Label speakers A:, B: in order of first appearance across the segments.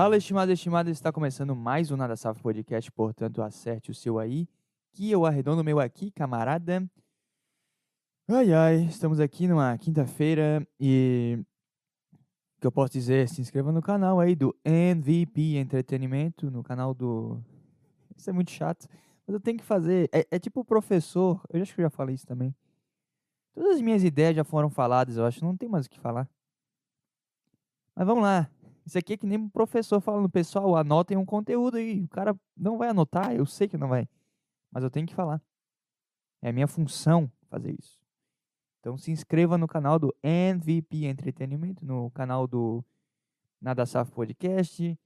A: Fala, estimados e estimadas, está começando mais um Nada Safo Podcast, portanto, acerte o seu aí, que eu arredondo o meu aqui, camarada. Ai, ai, estamos aqui numa quinta-feira e... O que eu posso dizer? Se inscreva no canal aí do MVP Entretenimento, no canal do... Isso é muito chato, mas eu tenho que fazer... É, é tipo o professor, eu acho que eu já falei isso também. Todas as minhas ideias já foram faladas, eu acho, não tem mais o que falar. Mas vamos lá. Isso aqui é que nem um professor falando, pessoal, anotem um conteúdo aí. O cara não vai anotar, eu sei que não vai. Mas eu tenho que falar. É a minha função fazer isso. Então se inscreva no canal do MVP Entretenimento, no canal do Nada Safo Podcast.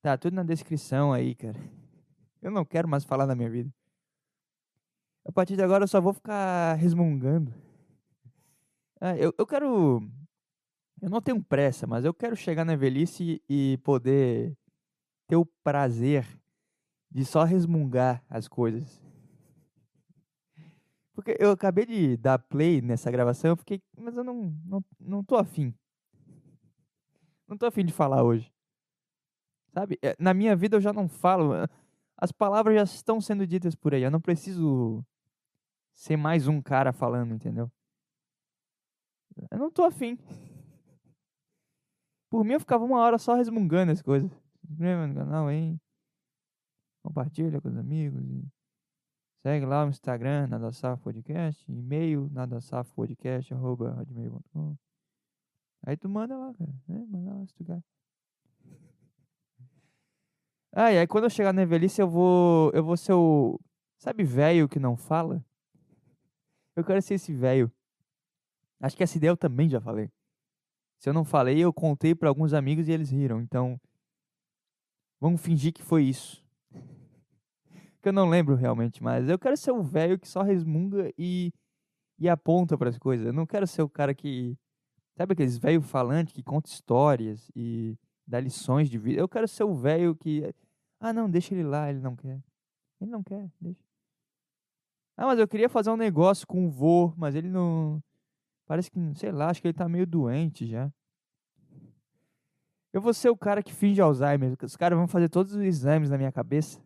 A: Tá tudo na descrição aí, cara. Eu não quero mais falar da minha vida. A partir de agora eu só vou ficar resmungando. Ah, eu, eu quero eu não tenho pressa, mas eu quero chegar na velhice e poder ter o prazer de só resmungar as coisas. Porque eu acabei de dar play nessa gravação, eu fiquei, mas eu não, não, não tô afim. Não tô afim de falar hoje. Sabe? É, na minha vida eu já não falo. As palavras já estão sendo ditas por aí. Eu não preciso ser mais um cara falando, entendeu? Eu não tô afim. Por mim, eu ficava uma hora só resmungando as coisas. Se inscreva no canal hein? Compartilha com os amigos. Segue lá no Instagram, Nada Safo Podcast. E-mail, nadasafopodcast, arroba hotmail.com. Aí tu manda lá, cara. Né? Manda lá se tu quer. Ah, e aí quando eu chegar na velhice, eu vou. Eu vou ser o. Sabe, velho que não fala? Eu quero ser esse velho. Acho que essa ideia eu também já falei. Se eu não falei, eu contei para alguns amigos e eles riram. Então, vamos fingir que foi isso. que eu não lembro realmente, mas eu quero ser o velho que só resmunga e, e aponta para as coisas. Eu não quero ser o cara que. Sabe aqueles velho falante que conta histórias e dá lições de vida? Eu quero ser o velho que. Ah, não, deixa ele lá, ele não quer. Ele não quer, deixa. Ah, mas eu queria fazer um negócio com o vô, mas ele não. Parece que, sei lá, acho que ele tá meio doente já. Eu vou ser o cara que finge Alzheimer. Os caras vão fazer todos os exames na minha cabeça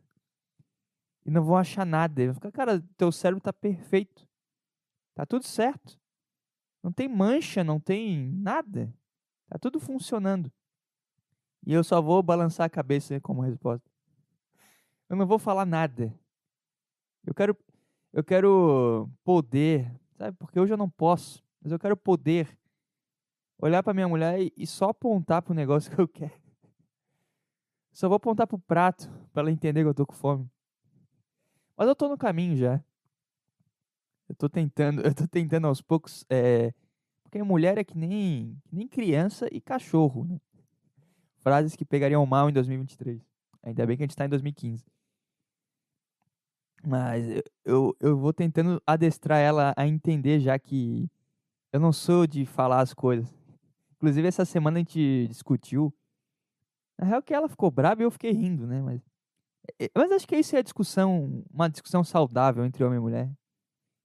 A: e não vão achar nada. Eles vão ficar, cara, teu cérebro tá perfeito. Tá tudo certo. Não tem mancha, não tem nada. Tá tudo funcionando. E eu só vou balançar a cabeça como resposta. Eu não vou falar nada. Eu quero eu quero poder, sabe? Porque hoje eu não posso. Mas eu quero poder olhar para minha mulher e, só apontar pro negócio que eu quero. Só vou apontar pro prato para ela entender que eu tô com fome. Mas eu tô no caminho já. Eu tô tentando, eu tô tentando aos poucos, é, porque mulher é que nem, que nem criança e cachorro, né? Frases que pegariam mal em 2023. Ainda bem que a gente tá em 2015. Mas eu, eu, eu vou tentando adestrar ela a entender já que eu não sou de falar as coisas. Inclusive, essa semana a gente discutiu. Na real, que ela ficou brava e eu fiquei rindo, né? Mas, é, mas acho que isso é discussão, uma discussão saudável entre homem e mulher.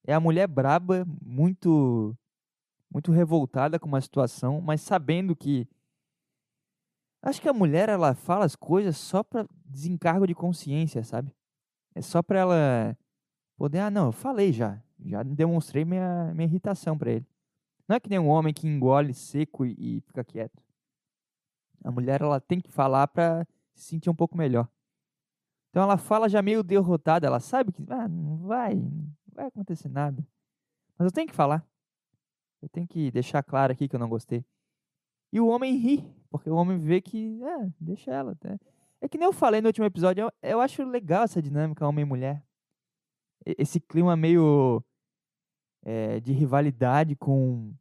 A: É a mulher braba, muito, muito revoltada com uma situação, mas sabendo que. Acho que a mulher, ela fala as coisas só para desencargo de consciência, sabe? É só para ela poder. Ah, não, eu falei já. Já demonstrei minha, minha irritação para ele. Não é que nem um homem que engole seco e, e fica quieto. A mulher ela tem que falar para se sentir um pouco melhor. Então ela fala já meio derrotada, ela sabe que ah, não vai, não vai acontecer nada. Mas eu tenho que falar. Eu tenho que deixar claro aqui que eu não gostei. E o homem ri, porque o homem vê que, é, deixa ela. Tá? É que nem eu falei no último episódio, eu, eu acho legal essa dinâmica homem mulher. Esse clima meio é, de rivalidade com,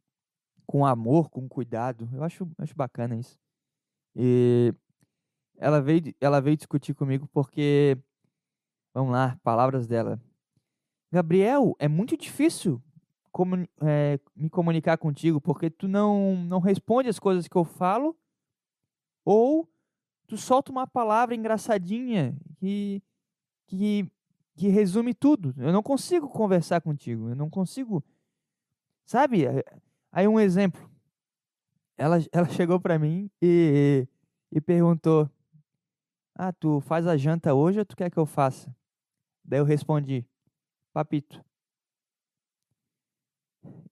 A: com amor, com cuidado. Eu acho, acho bacana isso. E ela veio, ela veio discutir comigo porque, vamos lá, palavras dela. Gabriel, é muito difícil é, me comunicar contigo porque tu não, não responde as coisas que eu falo ou tu solta uma palavra engraçadinha que, que que resume tudo. Eu não consigo conversar contigo, eu não consigo. Sabe? Aí um exemplo. Ela, ela chegou para mim e, e perguntou: Ah, tu faz a janta hoje ou tu quer que eu faça? Daí eu respondi: Papito.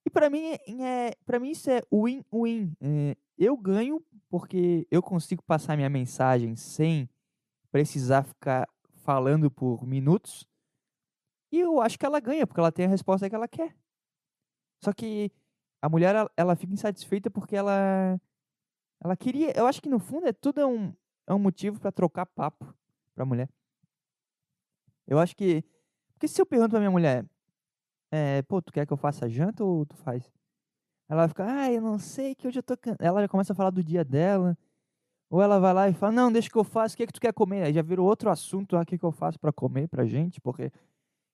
A: E para mim, é, para mim isso é win-win. É, eu ganho porque eu consigo passar minha mensagem sem precisar ficar falando por minutos. E eu acho que ela ganha, porque ela tem a resposta que ela quer. Só que a mulher, ela, ela fica insatisfeita porque ela ela queria, eu acho que no fundo é tudo um, é um motivo para trocar papo pra mulher. Eu acho que, porque se eu pergunto pra minha mulher, é, pô, tu quer que eu faça janta ou tu faz? Ela vai ficar, ah, eu não sei, que hoje eu tô Ela já começa a falar do dia dela. Ou ela vai lá e fala, não, deixa que eu faço, o que é que tu quer comer? Aí já virou outro assunto, ah, o que, é que eu faço para comer pra gente, porque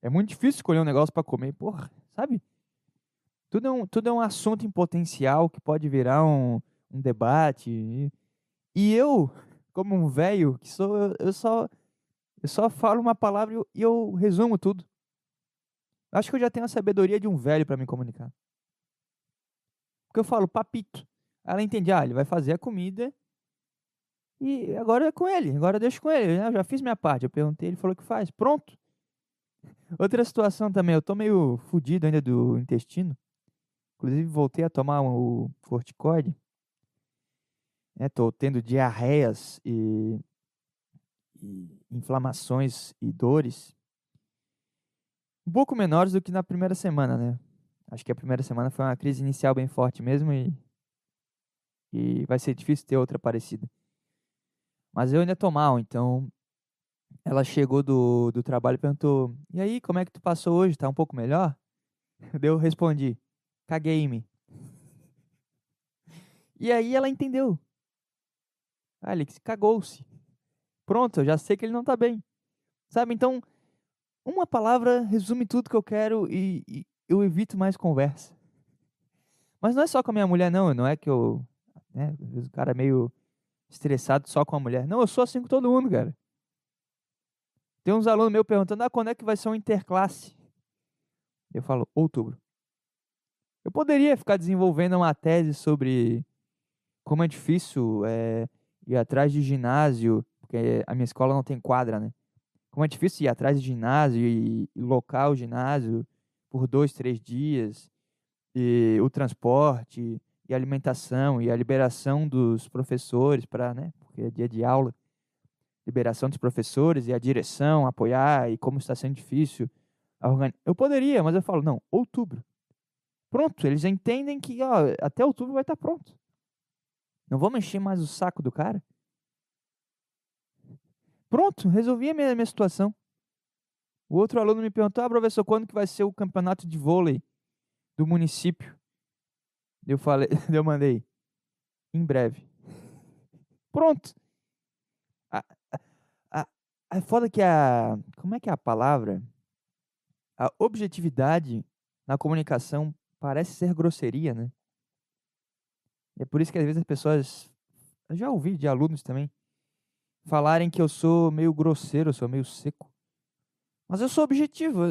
A: é muito difícil escolher um negócio para comer, porra, sabe? Tudo é, um, tudo é um assunto em potencial que pode virar um, um debate. E, eu, como um velho que sou, eu, eu, só eu só falo uma palavra e eu, eu resumo tudo. Acho que eu já tenho a sabedoria de um velho para me comunicar. Porque eu falo papito. Ela entende, ah, ele vai fazer a comida e agora é com ele, agora deixa com ele. Eu já fiz minha parte. Eu perguntei, ele falou que faz. Pronto. Outra situação também, eu tô meio fudido ainda do intestino. Inclusive voltei a tomar o corticoide. É, tô tendo diarreias e, e inflamações e dores um pouco menores do que na primeira semana, né? Acho que a primeira semana foi uma crise inicial bem forte mesmo e, e vai ser difícil ter outra parecida. Mas eu ainda tô mal, então ela chegou do, do trabalho e perguntou: E aí, como é que tu passou hoje? Tá um pouco melhor? Eu respondi: Caguei-me. E aí ela entendeu. Alex cagou-se. Pronto, eu já sei que ele não tá bem. Sabe? Então, uma palavra resume tudo que eu quero e, e eu evito mais conversa. Mas não é só com a minha mulher, não. Não é que eu. Né, o cara é meio estressado só com a mulher. Não, eu sou assim com todo mundo, cara. Tem uns alunos meus perguntando: ah, quando é que vai ser um interclasse? Eu falo: outubro. Eu poderia ficar desenvolvendo uma tese sobre como é difícil é, ir atrás de ginásio, porque a minha escola não tem quadra, né? Como é difícil ir atrás de ginásio e, e locar o ginásio por dois, três dias, e o transporte, e a alimentação, e a liberação dos professores para, né? Porque é dia de aula, liberação dos professores e a direção apoiar e como está sendo difícil. Eu poderia, mas eu falo, não, outubro. Pronto, eles entendem que ó, até outubro vai estar pronto. Não vou mexer mais o saco do cara. Pronto, resolvi a minha, minha situação. O outro aluno me perguntou, ah, professor, quando que vai ser o campeonato de vôlei do município? Eu falei, eu mandei, em breve. Pronto. A, foda que a, como é que é a palavra? A objetividade na comunicação parece ser grosseria, né? E é por isso que às vezes as pessoas, eu já ouvi de alunos também, falarem que eu sou meio grosseiro, eu sou meio seco. Mas eu sou objetivo.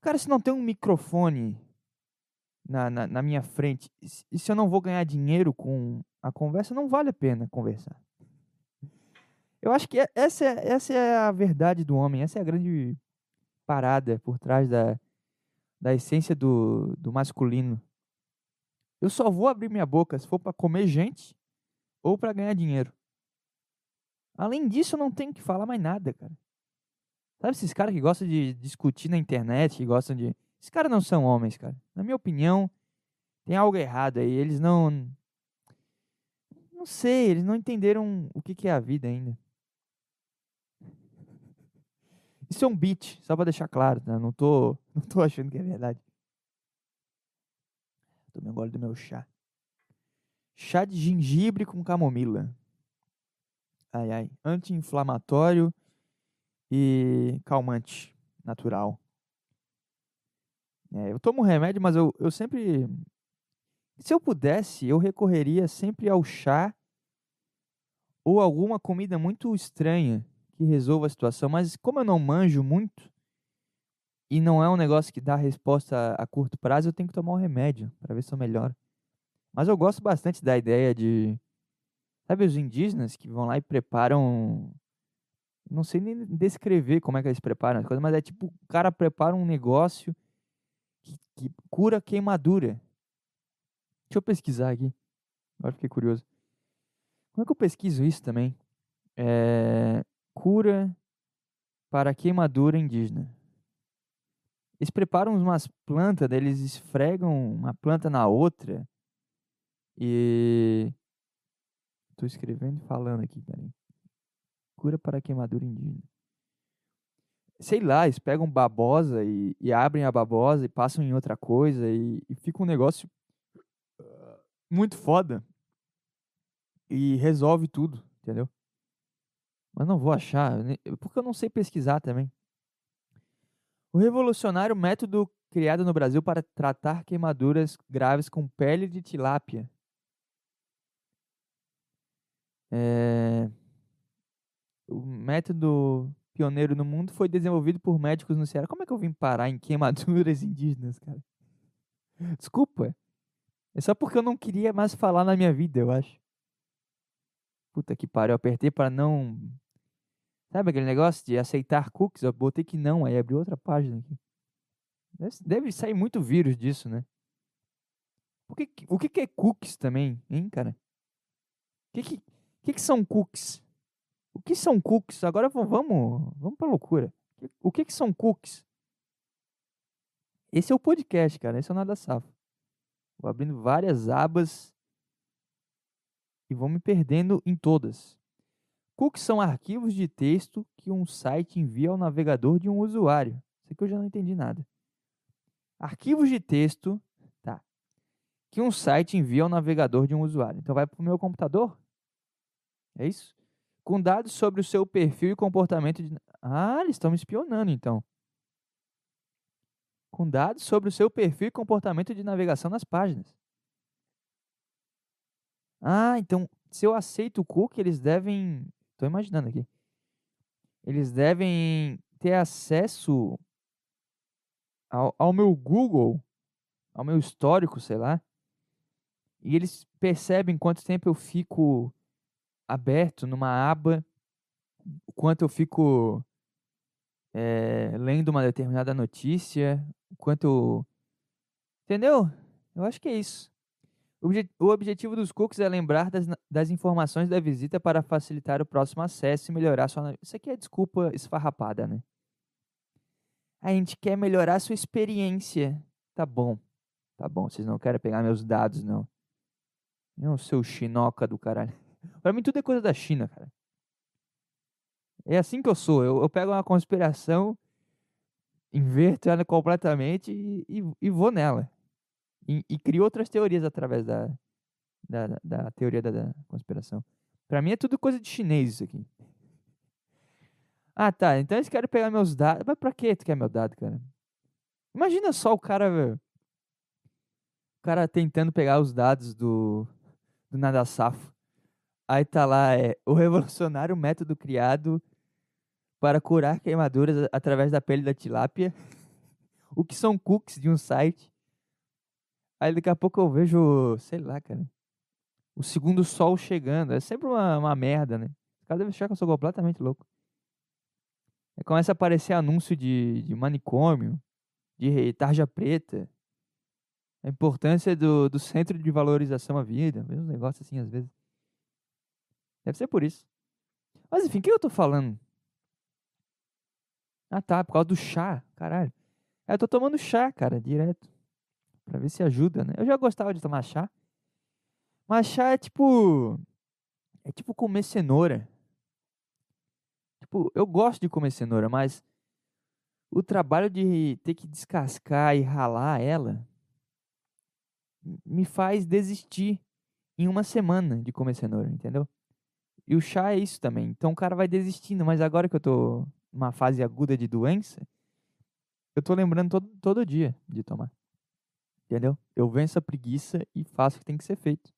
A: Cara, se não tem um microfone na, na, na minha frente, e se eu não vou ganhar dinheiro com a conversa, não vale a pena conversar. Eu acho que é, essa é, essa é a verdade do homem, essa é a grande parada por trás da, da essência do, do masculino. Eu só vou abrir minha boca se for para comer gente ou para ganhar dinheiro. Além disso, eu não tenho que falar mais nada, cara. Sabe esses caras que gostam de discutir na internet, que gostam de. Esses caras não são homens, cara. Na minha opinião, tem algo errado aí. Eles não. Não sei, eles não entenderam o que, que é a vida ainda. Isso é um beat, só pra deixar claro, tá? Não tô, não tô achando que é verdade. Tomei um gole do meu chá. Chá de gengibre com camomila. Ai, ai. Anti-inflamatório e calmante natural. É, eu tomo remédio, mas eu, eu sempre. Se eu pudesse, eu recorreria sempre ao chá ou alguma comida muito estranha que resolva a situação. Mas como eu não manjo muito e não é um negócio que dá resposta a, curto prazo, eu tenho que tomar um remédio para ver se eu melhoro. Mas eu gosto bastante da ideia de Sabe os indígenas que vão lá e preparam Não sei nem descrever como é que eles preparam as coisas, mas é tipo, o cara prepara um negócio que, que cura queimadura. Deixa eu pesquisar aqui. Agora fiquei curioso. Como é que eu pesquiso isso também? É, cura para queimadura indígena. Eles preparam umas plantas, eles esfregam uma planta na outra. E. Tô escrevendo e falando aqui, peraí. Cura para queimadura indígena. Sei lá, eles pegam babosa e, e abrem a babosa e passam em outra coisa e, e fica um negócio muito foda. E resolve tudo, entendeu? Mas não vou achar, porque eu não sei pesquisar também. O revolucionário método criado no Brasil para tratar queimaduras graves com pele de tilápia. É... O método pioneiro no mundo foi desenvolvido por médicos no Ceará. Como é que eu vim parar em queimaduras indígenas, cara? Desculpa. É só porque eu não queria mais falar na minha vida, eu acho. Puta que pariu, eu apertei para não Sabe aquele negócio de aceitar cookies? Eu botei que não, aí abriu outra página aqui. Deve sair muito vírus disso, né? O que, o que, é cookies também, hein, cara? O que, que, que, são cookies? O que são cookies? Agora vamos, vamos pra loucura. O que, que são cookies? Esse é o podcast, cara. Esse é o Nada Safo. Vou abrindo várias abas e vou me perdendo em todas. Cookies são arquivos de texto que um site envia ao navegador de um usuário. Isso aqui eu já não entendi nada. Arquivos de texto, tá? Que um site envia ao navegador de um usuário. Então vai para o meu computador? É isso? Com dados sobre o seu perfil e comportamento de. Ah, eles estão me espionando então. Com dados sobre o seu perfil e comportamento de navegação nas páginas. Ah, então se eu aceito o cookie, eles devem Estou imaginando aqui. Eles devem ter acesso ao, ao meu Google, ao meu histórico, sei lá. E eles percebem quanto tempo eu fico aberto numa aba, quanto eu fico é, lendo uma determinada notícia, quanto eu... Entendeu? Eu acho que é isso. O objetivo dos cookies é lembrar das, das informações da visita para facilitar o próximo acesso e melhorar sua. Isso aqui é desculpa esfarrapada, né? A gente quer melhorar sua experiência. Tá bom. Tá bom, vocês não querem pegar meus dados, não. Não, seu chinoca do caralho. Pra mim tudo é coisa da China, cara. É assim que eu sou. Eu, eu pego uma conspiração, inverto ela completamente e, e, e vou nela. E, e criou outras teorias através da, da, da teoria da, da conspiração. Para mim é tudo coisa de chinês isso aqui. Ah, tá. Então eles querem pegar meus dados. Mas pra que tu quer meu dado, cara? Imagina só o cara. O cara tentando pegar os dados do, do Nada Safo. Aí tá lá, é o revolucionário método criado para curar queimaduras através da pele da tilápia. o que são cookies de um site Aí daqui a pouco eu vejo, sei lá, cara, o segundo sol chegando. É sempre uma, uma merda, né? Os caras devem achar que eu sou completamente louco. Aí começa a aparecer anúncio de, de manicômio, de tarja preta. A importância do, do centro de valorização à vida. Uns negócios assim, às vezes. Deve ser por isso. Mas enfim, o que eu tô falando? Ah tá, por causa do chá, caralho. É, eu tô tomando chá, cara, direto para ver se ajuda, né? Eu já gostava de tomar chá. Mas chá é tipo é tipo comer cenoura. Tipo, eu gosto de comer cenoura, mas o trabalho de ter que descascar e ralar ela me faz desistir em uma semana de comer cenoura, entendeu? E o chá é isso também. Então o cara vai desistindo, mas agora que eu tô numa fase aguda de doença, eu tô lembrando todo, todo dia de tomar. Entendeu? Eu venço a preguiça e faço o que tem que ser feito.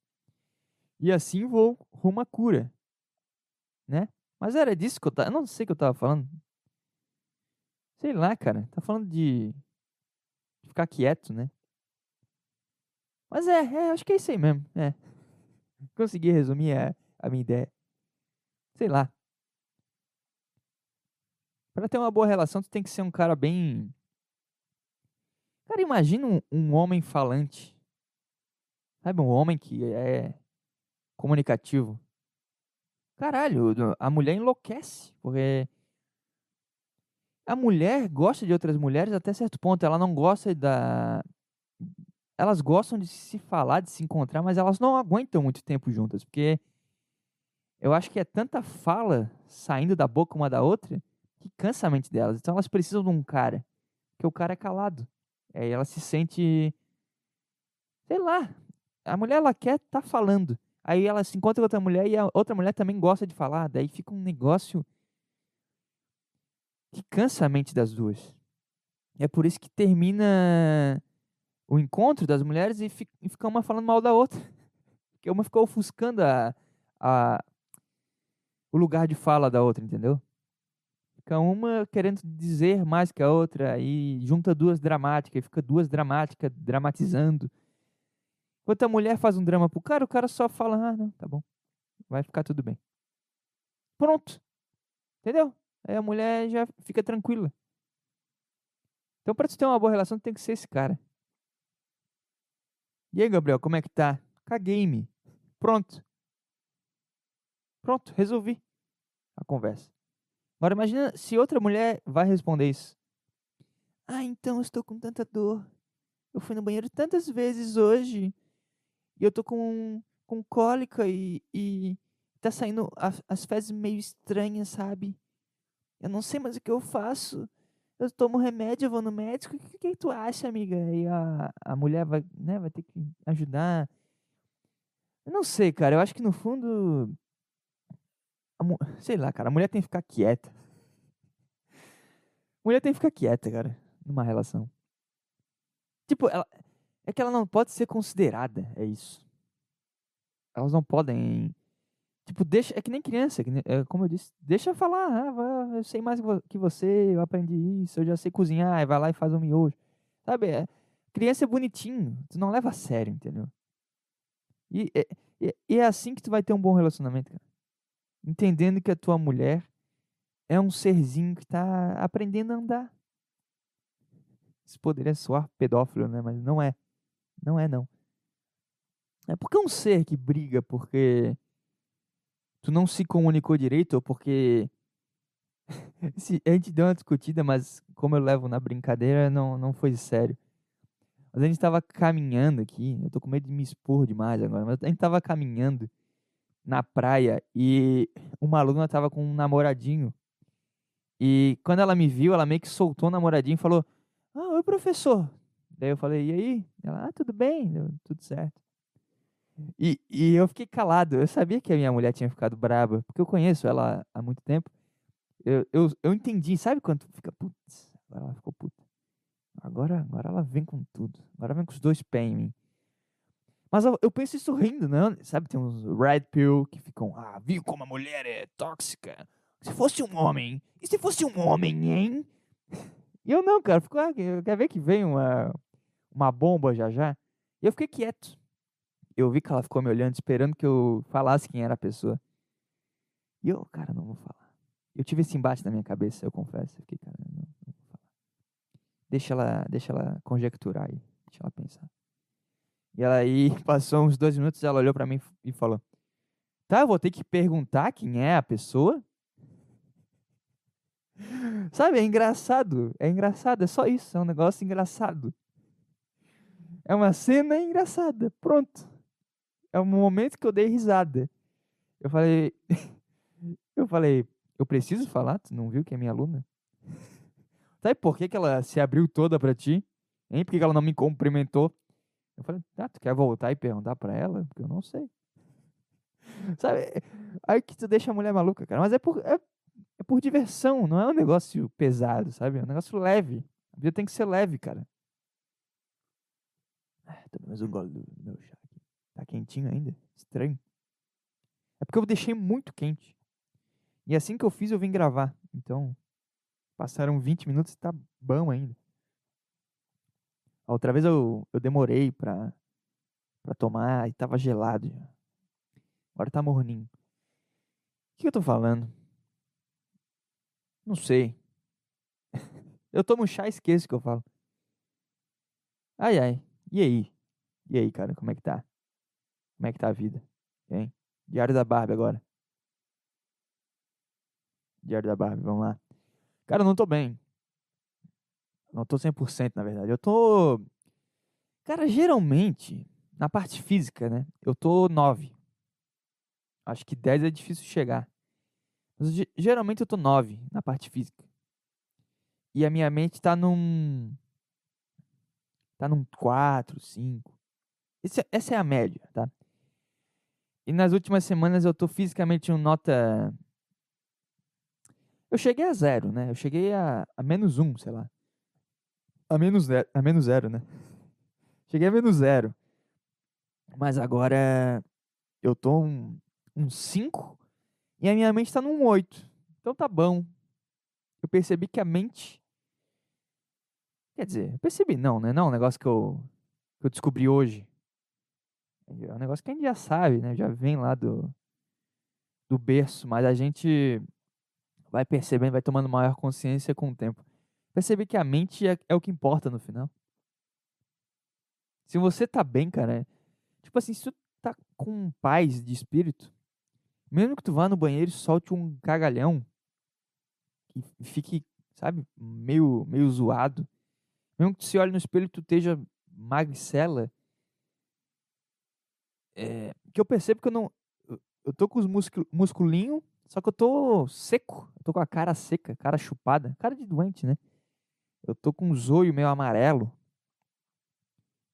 A: E assim vou rumo à cura. Né? Mas era disso que eu tava. Eu não sei o que eu tava falando. Sei lá, cara. Tá falando de. ficar quieto, né? Mas é, é, acho que é isso aí mesmo. É. Consegui resumir a, a minha ideia. Sei lá. Pra ter uma boa relação, tu tem que ser um cara bem. Cara, imagina um, um homem falante. Sabe, um homem que é comunicativo. Caralho, a mulher enlouquece, porque a mulher gosta de outras mulheres até certo ponto. Ela não gosta da. Elas gostam de se falar, de se encontrar, mas elas não aguentam muito tempo juntas, porque eu acho que é tanta fala saindo da boca uma da outra que cansa a mente delas. Então elas precisam de um cara, que o cara é calado. Aí ela se sente. Sei lá. A mulher ela quer estar tá falando. Aí ela se encontra com outra mulher e a outra mulher também gosta de falar. Daí fica um negócio que cansa a mente das duas. É por isso que termina o encontro das mulheres e fica uma falando mal da outra. Porque uma ficou ofuscando a, a, o lugar de fala da outra, entendeu? Fica uma querendo dizer mais que a outra e junta duas dramáticas, e fica duas dramáticas dramatizando. Enquanto a mulher faz um drama pro cara, o cara só fala: "Ah, não, tá bom. Vai ficar tudo bem". Pronto. Entendeu? Aí a mulher já fica tranquila. Então, para tu ter uma boa relação, tem que ser esse cara. E aí, Gabriel, como é que tá? Caguei-me. Pronto. Pronto, resolvi a conversa. Agora imagina se outra mulher vai responder isso. Ah, então eu estou com tanta dor. Eu fui no banheiro tantas vezes hoje. E eu tô com, com cólica e, e tá saindo as, as fezes meio estranhas, sabe? Eu não sei mais o que eu faço. Eu tomo remédio, eu vou no médico. O que, que, tu acha, amiga? E a, a mulher vai, né, vai ter que ajudar. Eu não sei, cara. Eu acho que no fundo. Sei lá, cara. A mulher tem que ficar quieta. Mulher tem que ficar quieta, cara. Numa relação. Tipo, ela, é que ela não pode ser considerada. É isso. Elas não podem Tipo, deixa, é que nem criança, que nem, é, como eu disse, deixa falar, ah, eu sei mais que você, eu aprendi isso, eu já sei cozinhar, vai lá e faz um miojo. Sabe, é, criança é bonitinho, tu não leva a sério, entendeu? E, é, e é assim que tu vai ter um bom relacionamento, cara. Entendendo que a tua mulher é um serzinho que tá aprendendo a andar. Isso poderia soar pedófilo, né? Mas não é. Não é, não. É porque é um ser que briga porque tu não se comunicou direito ou porque a gente deu uma discutida, mas como eu levo na brincadeira, não, não foi sério. Mas a gente estava caminhando aqui, eu tô com medo de me expor demais agora, mas a gente estava caminhando na praia e uma aluna estava com um namoradinho. E quando ela me viu, ela meio que soltou o namoradinho e falou: Ah, oi, professor. Daí eu falei: E aí? Ela: Ah, tudo bem, tudo certo. E, e eu fiquei calado. Eu sabia que a minha mulher tinha ficado braba, porque eu conheço ela há muito tempo. Eu, eu, eu entendi, sabe quando fica, putz, agora ela ficou puta. Agora, agora ela vem com tudo. Agora vem com os dois pés em mim. Mas eu, penso isso rindo, não? Sabe, tem uns red pill que ficam, ah, viu como a mulher é tóxica? Se fosse um homem, e se fosse um homem, hein? E eu não, cara, fico, ah, quer ver que vem uma, uma bomba já já? E eu fiquei quieto eu vi que ela ficou me olhando, esperando que eu falasse quem era a pessoa. E eu, cara, não vou falar. Eu tive esse embate na minha cabeça, eu confesso. Eu fiquei, cara, não, não vou falar. Deixa ela, deixa ela conjecturar aí. Deixa ela pensar. E ela aí passou uns dois minutos, ela olhou para mim e falou: Tá, eu vou ter que perguntar quem é a pessoa. Sabe, é engraçado. É engraçado, é só isso. É um negócio engraçado. É uma cena engraçada. Pronto é um momento que eu dei risada. Eu falei, eu falei, eu preciso falar? Tu não viu que é minha aluna? Sabe por que, que ela se abriu toda pra ti? Hein? Por que, que ela não me cumprimentou? Eu falei, ah, tu quer voltar e perguntar pra ela? Porque eu não sei. Sabe? Aí que tu deixa a mulher maluca, cara. Mas é por, é, é por diversão, não é um negócio pesado, sabe? É um negócio leve. A vida tem que ser leve, cara. Ah, tomei mais um gole do meu chá. Tá quentinho ainda? Estranho. É porque eu deixei muito quente. E assim que eu fiz, eu vim gravar. Então, passaram 20 minutos e tá bom ainda. Outra vez eu, eu demorei pra, pra tomar e tava gelado. Agora tá morninho. O que eu tô falando? Não sei. Eu tomo chá e esqueço o que eu falo. Ai, ai. E aí? E aí, cara, como é que tá? Como é que tá a vida? Hein? Diário da Barbie agora. Diário da Barbie, vamos lá. Cara, eu não tô bem. Não tô 100%, na verdade. Eu tô. Cara, geralmente, na parte física, né? Eu tô 9. Acho que 10 é difícil chegar. Mas geralmente eu tô 9 na parte física. E a minha mente tá num. Tá num 4, 5. Esse, essa é a média, tá? E nas últimas semanas eu tô fisicamente em nota. Eu cheguei a zero, né? Eu cheguei a, a menos um, sei lá. A menos, zero, a menos zero, né? Cheguei a menos zero. Mas agora eu tô um, um 5 e a minha mente tá num 8. Então tá bom. Eu percebi que a mente. Quer dizer, eu percebi, não, né? Não, é um negócio que eu, que eu descobri hoje. É um negócio que a gente já sabe, né? Já vem lá do, do berço, mas a gente vai percebendo, vai tomando maior consciência com o tempo. Perceber que a mente é, é o que importa no final. Se você tá bem, cara, é, tipo assim, se tu tá com paz de espírito, mesmo que tu vá no banheiro e solte um cagalhão, que fique, sabe, meio, meio zoado, mesmo que tu se olhe no espelho e tu esteja magricela, é, que eu percebo que eu não. Eu tô com os musculinhos, só que eu tô seco. Eu tô com a cara seca, cara chupada. Cara de doente, né? Eu tô com um zoio meio amarelo.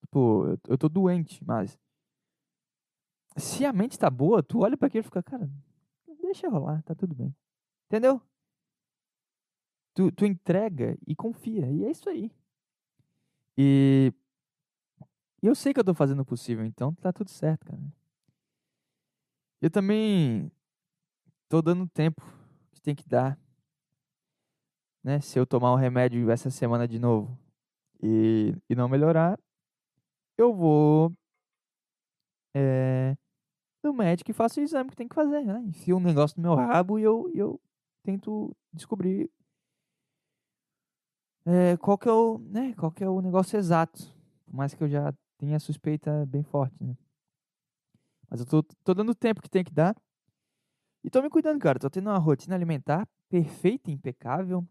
A: Tipo, eu, tô doente, mas. Se a mente tá boa, tu olha para aquilo e fica, cara, deixa rolar, tá tudo bem. Entendeu? Tu, tu entrega e confia. E é isso aí. E eu sei que eu tô fazendo o possível, então tá tudo certo, cara. Eu também tô dando tempo que tem que dar. Né? Se eu tomar um remédio essa semana de novo e, e não melhorar, eu vou é, no médico e faço o exame que tem que fazer. Né? Enfio um negócio no meu rabo e eu, eu tento descobrir é, qual, que é o, né, qual que é o negócio exato. Por mais que eu já tem a suspeita bem forte, né? Mas eu tô, tô dando o tempo que tem que dar. E tô me cuidando, cara. Tô tendo uma rotina alimentar perfeita, impecável.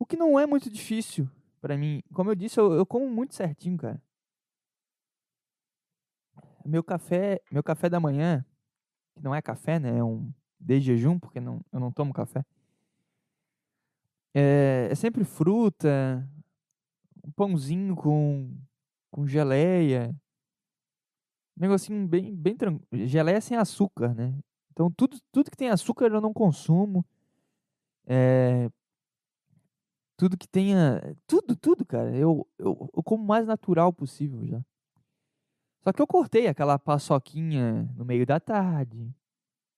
A: O que não é muito difícil para mim. Como eu disse, eu, eu como muito certinho, cara. Meu café, meu café da manhã, que não é café, né? É um de jejum, porque não, eu não tomo café. É, é sempre fruta, um pãozinho com com geleia. Um negocinho bem, bem tranquilo. Geleia sem açúcar, né? Então, tudo, tudo que tem açúcar eu não consumo. É, tudo que tenha. Tudo, tudo, cara. Eu, eu, eu como o mais natural possível já. Só que eu cortei aquela paçoquinha no meio da tarde,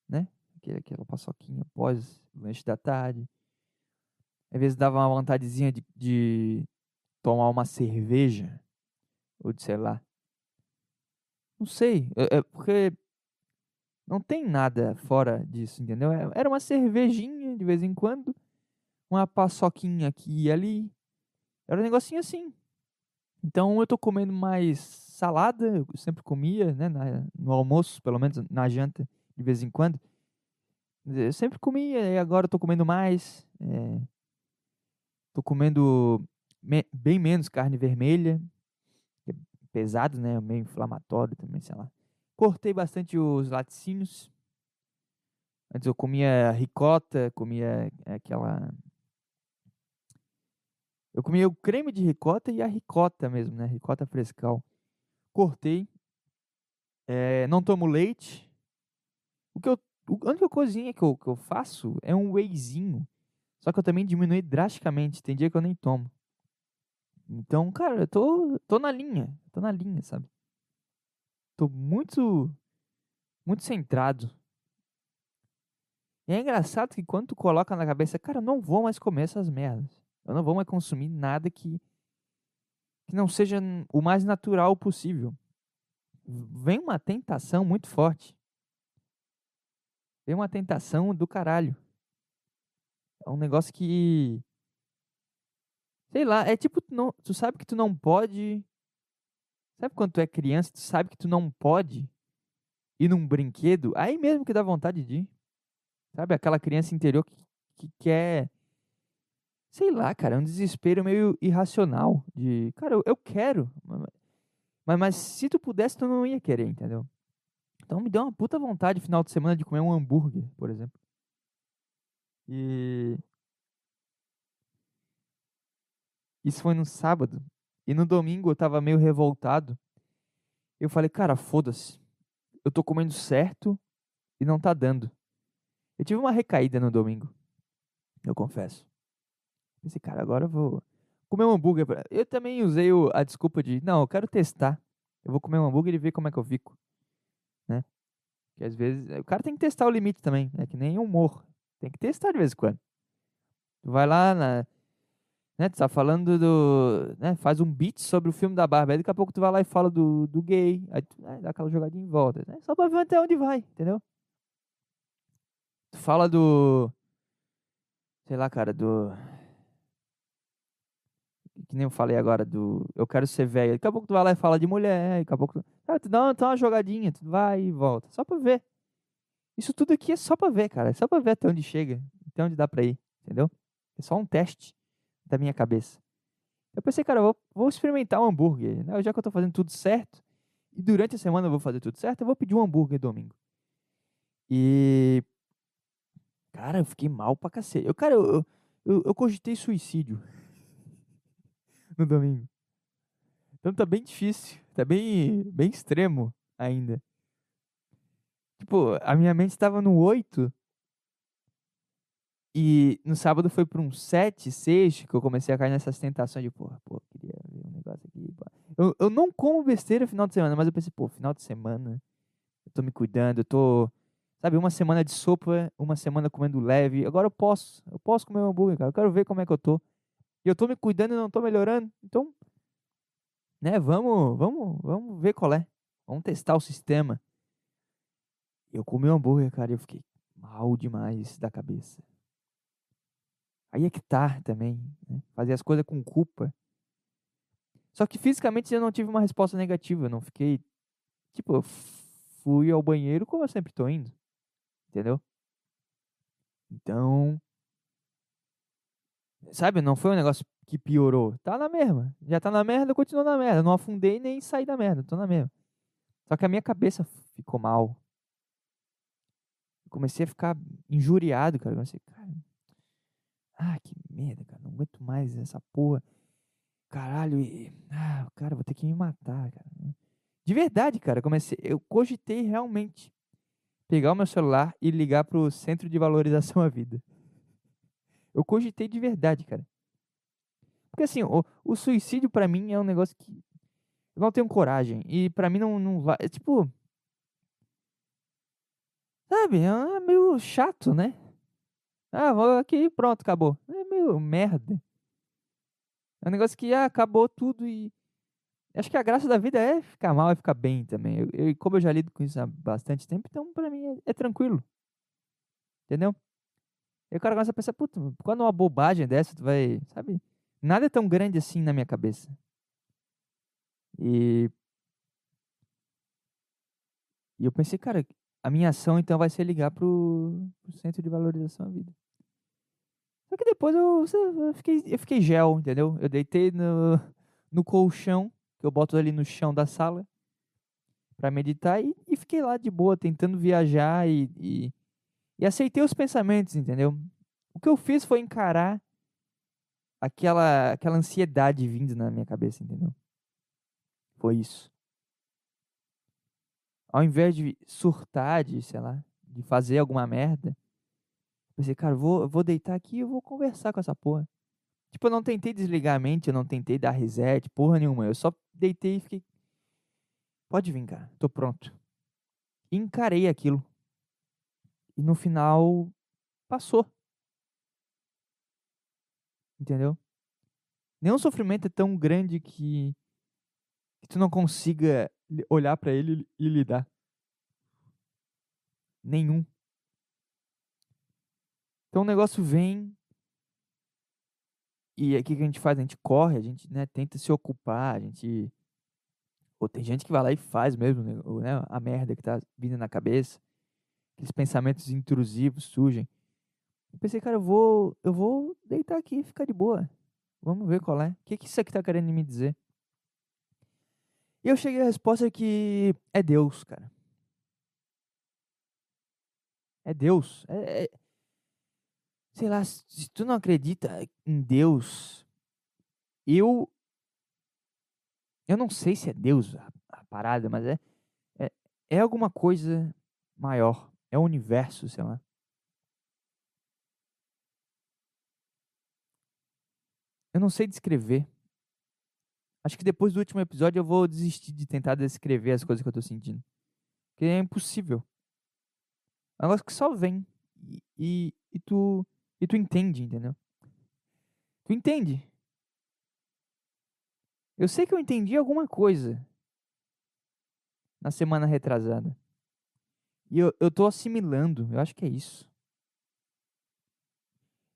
A: né? Aquela paçoquinha pós lanche da tarde. Às vezes dava uma vontadezinha de, de tomar uma cerveja ou de sei lá. Não sei, é, é porque não tem nada fora disso, entendeu? É, era uma cervejinha de vez em quando, uma paçoquinha aqui e ali. Era um negocinho assim. Então eu tô comendo mais salada, eu sempre comia, né, na, no almoço, pelo menos na janta, de vez em quando. Eu sempre comia e agora eu tô comendo mais. É, tô comendo me, bem menos carne vermelha, pesado, né? Meio inflamatório também, sei lá. Cortei bastante os laticínios. Antes eu comia ricota, comia aquela. Eu comia o creme de ricota e a ricota mesmo, né? Ricota frescal. Cortei. É, não tomo leite. O que eu, a única coisinha que eu, que eu faço é um wheyzinho. Só que eu também diminui drasticamente. Tem dia que eu nem tomo. Então, cara, eu tô, tô na linha. Tô na linha, sabe? Tô muito, muito centrado. E é engraçado que quando tu coloca na cabeça, cara, eu não vou mais comer essas merdas. Eu não vou mais consumir nada que, que não seja o mais natural possível. Vem uma tentação muito forte. Vem uma tentação do caralho. É um negócio que Sei lá, é tipo, tu, não, tu sabe que tu não pode. Sabe quando tu é criança, tu sabe que tu não pode ir num brinquedo, aí mesmo que dá vontade de ir. Sabe, aquela criança interior que, que quer. Sei lá, cara, é um desespero meio irracional. De, cara, eu, eu quero. Mas, mas se tu pudesse, tu não ia querer, entendeu? Então me deu uma puta vontade final de semana de comer um hambúrguer, por exemplo. E. Isso foi no sábado. E no domingo eu tava meio revoltado. Eu falei, cara, foda-se. Eu tô comendo certo e não tá dando. Eu tive uma recaída no domingo. Eu confesso. Pensei, cara, agora eu vou comer um hambúrguer. Eu também usei a desculpa de, não, eu quero testar. Eu vou comer um hambúrguer e ver como é que eu fico. Né? Porque às vezes o cara tem que testar o limite também. É que nem humor. Tem que testar de vez em quando. Tu vai lá na. Né, tu tá falando do. Né, faz um beat sobre o filme da Barbie. Aí daqui a pouco tu vai lá e fala do, do gay. Aí tu né, dá aquela jogadinha em volta. Né, só pra ver até onde vai, entendeu? Tu fala do. Sei lá, cara, do. Que nem eu falei agora, do. Eu quero ser velho. Daqui a pouco tu vai lá e fala de mulher. Daqui a pouco tu. Ah, tu dá uma, uma jogadinha, tu vai e volta. Só pra ver. Isso tudo aqui é só pra ver, cara. É só pra ver até onde chega. Até onde dá pra ir. Entendeu? É só um teste da minha cabeça. Eu pensei, cara, eu vou, vou experimentar um hambúrguer. Né? Já que eu tô fazendo tudo certo. E durante a semana eu vou fazer tudo certo, eu vou pedir um hambúrguer domingo. E Cara, eu fiquei mal pra cacete. Eu, cara, eu, eu, eu cogitei suicídio no domingo. Então tá bem difícil. Tá bem, bem extremo ainda. Tipo, a minha mente estava no 8. E no sábado foi para um 7, 6, que eu comecei a cair nessas tentações de, porra, pô, queria ver um negócio aqui. Eu, eu não como besteira final de semana, mas eu pensei, pô, final de semana, eu tô me cuidando, eu tô Sabe, uma semana de sopa, uma semana comendo leve. Agora eu posso, eu posso comer um hambúrguer, cara. Eu quero ver como é que eu tô. E eu tô me cuidando e não tô melhorando. Então, né, vamos, vamos, vamos ver qual é. Vamos testar o sistema. Eu comi um hambúrguer, cara, e eu fiquei mal demais da cabeça. Aí é que tá também, né? Fazer as coisas com culpa. Só que fisicamente eu não tive uma resposta negativa, eu não fiquei tipo, eu fui ao banheiro como eu sempre tô indo. Entendeu? Então. Sabe, não foi um negócio que piorou. Tá na mesma. Já tá na merda, continua na merda. Não afundei nem saí da merda, tô na mesma. Só que a minha cabeça ficou mal. comecei a ficar injuriado, cara. comecei, cara. Ah, que merda, cara. Não aguento mais essa porra. Caralho, e. Ah, cara, vou ter que me matar, cara. De verdade, cara. Comecei. Eu cogitei realmente pegar o meu celular e ligar pro Centro de Valorização à Vida. Eu cogitei de verdade, cara. Porque assim, o, o suicídio para mim é um negócio que eu não tenho coragem. E para mim não, não vai. É tipo. Sabe? É meio chato, né? Ah, vou aqui pronto, acabou. É meio merda. É um negócio que ah, acabou tudo e Acho que a graça da vida é ficar mal e ficar bem também. Eu, eu, como eu já lido com isso há bastante tempo, então pra mim é, é tranquilo. Entendeu? E o cara começa a pensar, puta, quando uma bobagem dessa, tu vai, sabe? Nada é tão grande assim na minha cabeça. E, e eu pensei, cara, a minha ação então vai ser ligar pro, pro centro de valorização da vida. Só que depois eu, eu, fiquei, eu fiquei gel, entendeu? Eu deitei no, no colchão que eu boto ali no chão da sala para meditar e, e, fiquei lá de boa, tentando viajar e, e, e aceitei os pensamentos, entendeu? O que eu fiz foi encarar aquela, aquela ansiedade vindo na minha cabeça, entendeu? Foi isso. Ao invés de surtar, de, sei lá, de fazer alguma merda, pensei, cara, vou, vou deitar aqui e vou conversar com essa porra. Tipo, eu não tentei desligar a mente, eu não tentei dar reset, porra nenhuma. Eu só deitei e fiquei. Pode vir, tô pronto. Encarei aquilo. E no final, passou. Entendeu? Nenhum sofrimento é tão grande que, que tu não consiga olhar para ele e lidar. Nenhum. Então o negócio vem E que, que a gente faz? A gente corre, a gente né, tenta se ocupar, a gente. Ou tem gente que vai lá e faz mesmo, né, né, a merda que tá vindo na cabeça. Aqueles pensamentos intrusivos surgem. Eu pensei, cara, eu vou, eu vou deitar aqui e ficar de boa. Vamos ver qual é. O que, que isso aqui tá querendo me dizer? E eu cheguei à resposta que é Deus, cara. É Deus. É, é, sei lá, se tu não acredita em Deus, eu eu não sei se é Deus a, a parada, mas é, é é alguma coisa maior, é o universo, sei lá. Eu não sei descrever. Acho que depois do último episódio eu vou desistir de tentar descrever as coisas que eu tô sentindo. Porque é impossível. É um negócio que só vem. E, e, e, tu, e tu entende, entendeu? Tu entende. Eu sei que eu entendi alguma coisa na semana retrasada. E eu, eu tô assimilando. Eu acho que é isso.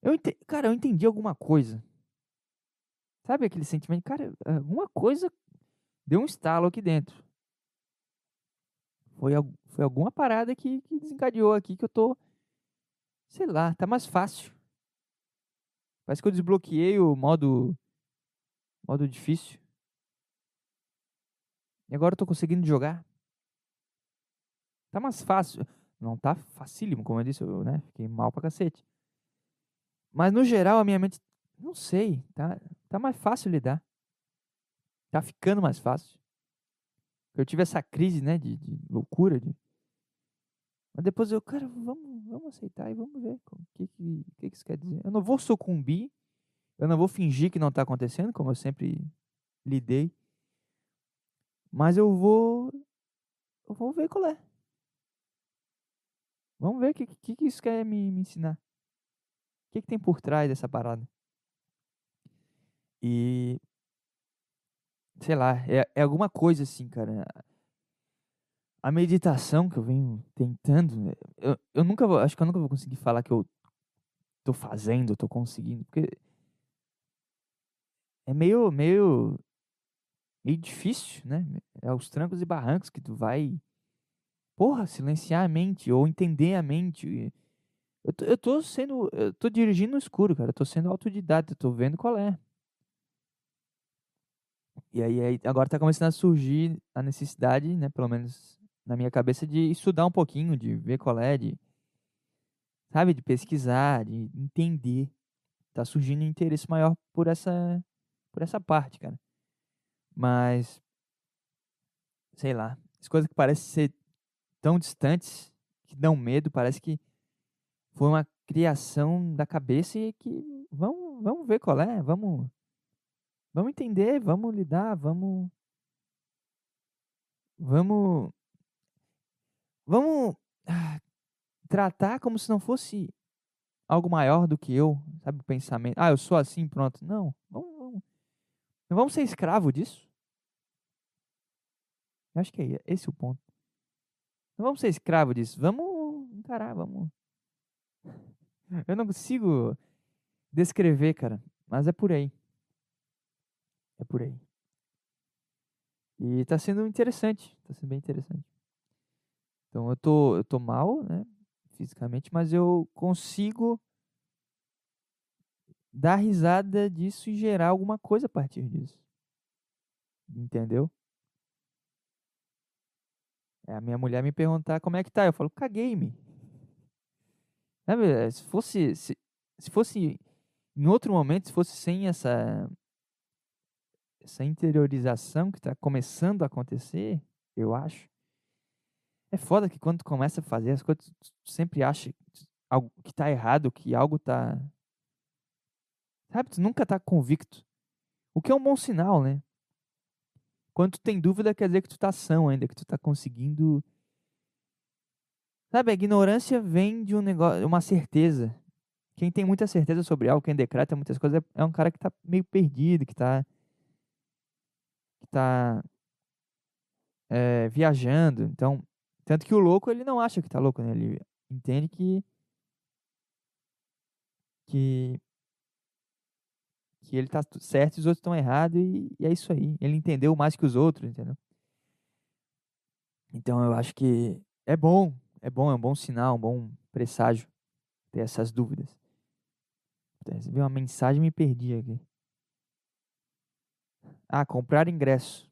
A: Eu ente... Cara, eu entendi alguma coisa. Sabe aquele sentimento? Cara, alguma coisa deu um estalo aqui dentro. Foi, foi alguma parada que, que desencadeou aqui que eu tô. Sei lá, tá mais fácil. Parece que eu desbloqueei o modo. Modo difícil. E agora eu tô conseguindo jogar. Tá mais fácil. Não tá facílimo, como eu disse, eu né, fiquei mal pra cacete. Mas no geral a minha mente não sei, tá, tá mais fácil lidar. Tá ficando mais fácil. Eu tive essa crise, né, de, de loucura. De... Mas depois eu, cara, vamos, vamos aceitar e vamos ver o que, que, que, isso quer dizer. Eu não vou sucumbir, eu não vou fingir que não está acontecendo, como eu sempre lidei. Mas eu vou. Eu vou ver qual é. Vamos ver o que, que, que isso quer me, me ensinar. O que, que tem por trás dessa parada. E. Sei lá, é, é alguma coisa assim, cara. A meditação que eu venho tentando. Né, eu, eu nunca vou. Acho que eu nunca vou conseguir falar que eu tô fazendo, tô conseguindo. Porque. É meio. meio. meio difícil, né? É os trancos e barrancos que tu vai. Porra, silenciar a mente ou entender a mente. Eu tô, eu tô sendo. Eu tô dirigindo no escuro, cara. Eu tô sendo autodidata, eu tô vendo qual é. E aí, aí agora está começando a surgir a necessidade, né, pelo menos na minha cabeça, de estudar um pouquinho, de ver qual é, de, sabe, de pesquisar, de entender. Tá surgindo um interesse maior por essa, por essa parte, cara. Mas, sei lá, as coisas que parecem ser tão distantes, que dão medo, parece que foi uma criação da cabeça e que vamos, vamos ver qual é, vamos Vamos entender, vamos lidar, vamos. Vamos. Vamos ah, tratar como se não fosse algo maior do que eu, sabe? O pensamento. Ah, eu sou assim, pronto. Não. Vamos, vamos. Não vamos ser escravo disso. Eu acho que é esse o ponto. Não vamos ser escravo disso. Vamos encarar, vamos. Eu não consigo descrever, cara, mas é por aí. É por aí. E tá sendo interessante, tá sendo bem interessante. Então eu tô, eu tô mal, né, fisicamente, mas eu consigo dar risada disso e gerar alguma coisa a partir disso. Entendeu? É a minha mulher me perguntar como é que tá, eu falo, caguei-me. Sabe, se fosse se, se fosse em outro momento, se fosse sem essa essa interiorização que está começando a acontecer, eu acho. É foda que quando tu começa a fazer as coisas, tu sempre acha algo que está errado, que algo está. Sabe, tu nunca está convicto. O que é um bom sinal, né? Quando tu tem dúvida, quer dizer que tu está são ainda, que tu está conseguindo. Sabe, a ignorância vem de um negócio, uma certeza. Quem tem muita certeza sobre algo, quem decreta muitas coisas, é um cara que está meio perdido, que está que está é, viajando. Então, tanto que o louco ele não acha que está louco, né? Ele entende que que que ele tá certo e os outros estão errados e, e, é isso aí. Ele entendeu mais que os outros, entendeu? Então eu acho que é bom, é bom, é um bom sinal, um bom presságio ter essas dúvidas. Recebi uma mensagem e me perdi aqui. Ah, comprar ingresso.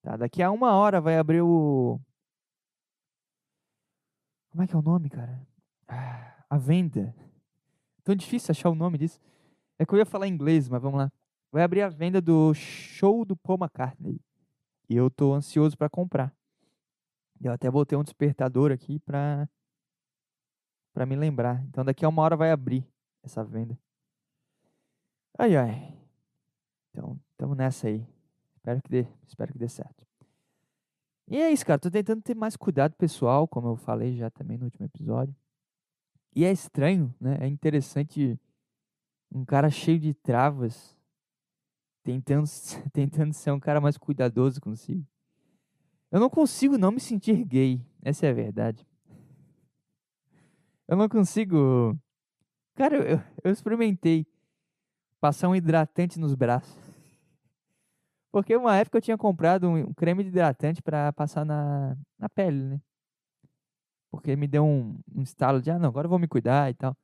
A: Tá, daqui a uma hora vai abrir o. Como é que é o nome, cara? Ah, a venda. Tão difícil achar o nome disso. É que eu ia falar inglês, mas vamos lá. Vai abrir a venda do show do Paul McCartney. E eu tô ansioso para comprar. Eu até botei um despertador aqui pra, pra me lembrar. Então daqui a uma hora vai abrir essa venda. Ai, ai. Então, estamos nessa aí. Espero que dê, espero que dê certo. E é isso, cara. Tô tentando ter mais cuidado pessoal, como eu falei já também no último episódio. E é estranho, né? É interessante um cara cheio de travas tentando, tentando ser um cara mais cuidadoso consigo. Eu não consigo não me sentir gay. Essa é a verdade. Eu não consigo. Cara, eu, eu experimentei passar um hidratante nos braços. Porque uma época eu tinha comprado um, um creme de hidratante para passar na, na pele, né? Porque me deu um, um estalo de, ah, não, agora eu vou me cuidar e tal.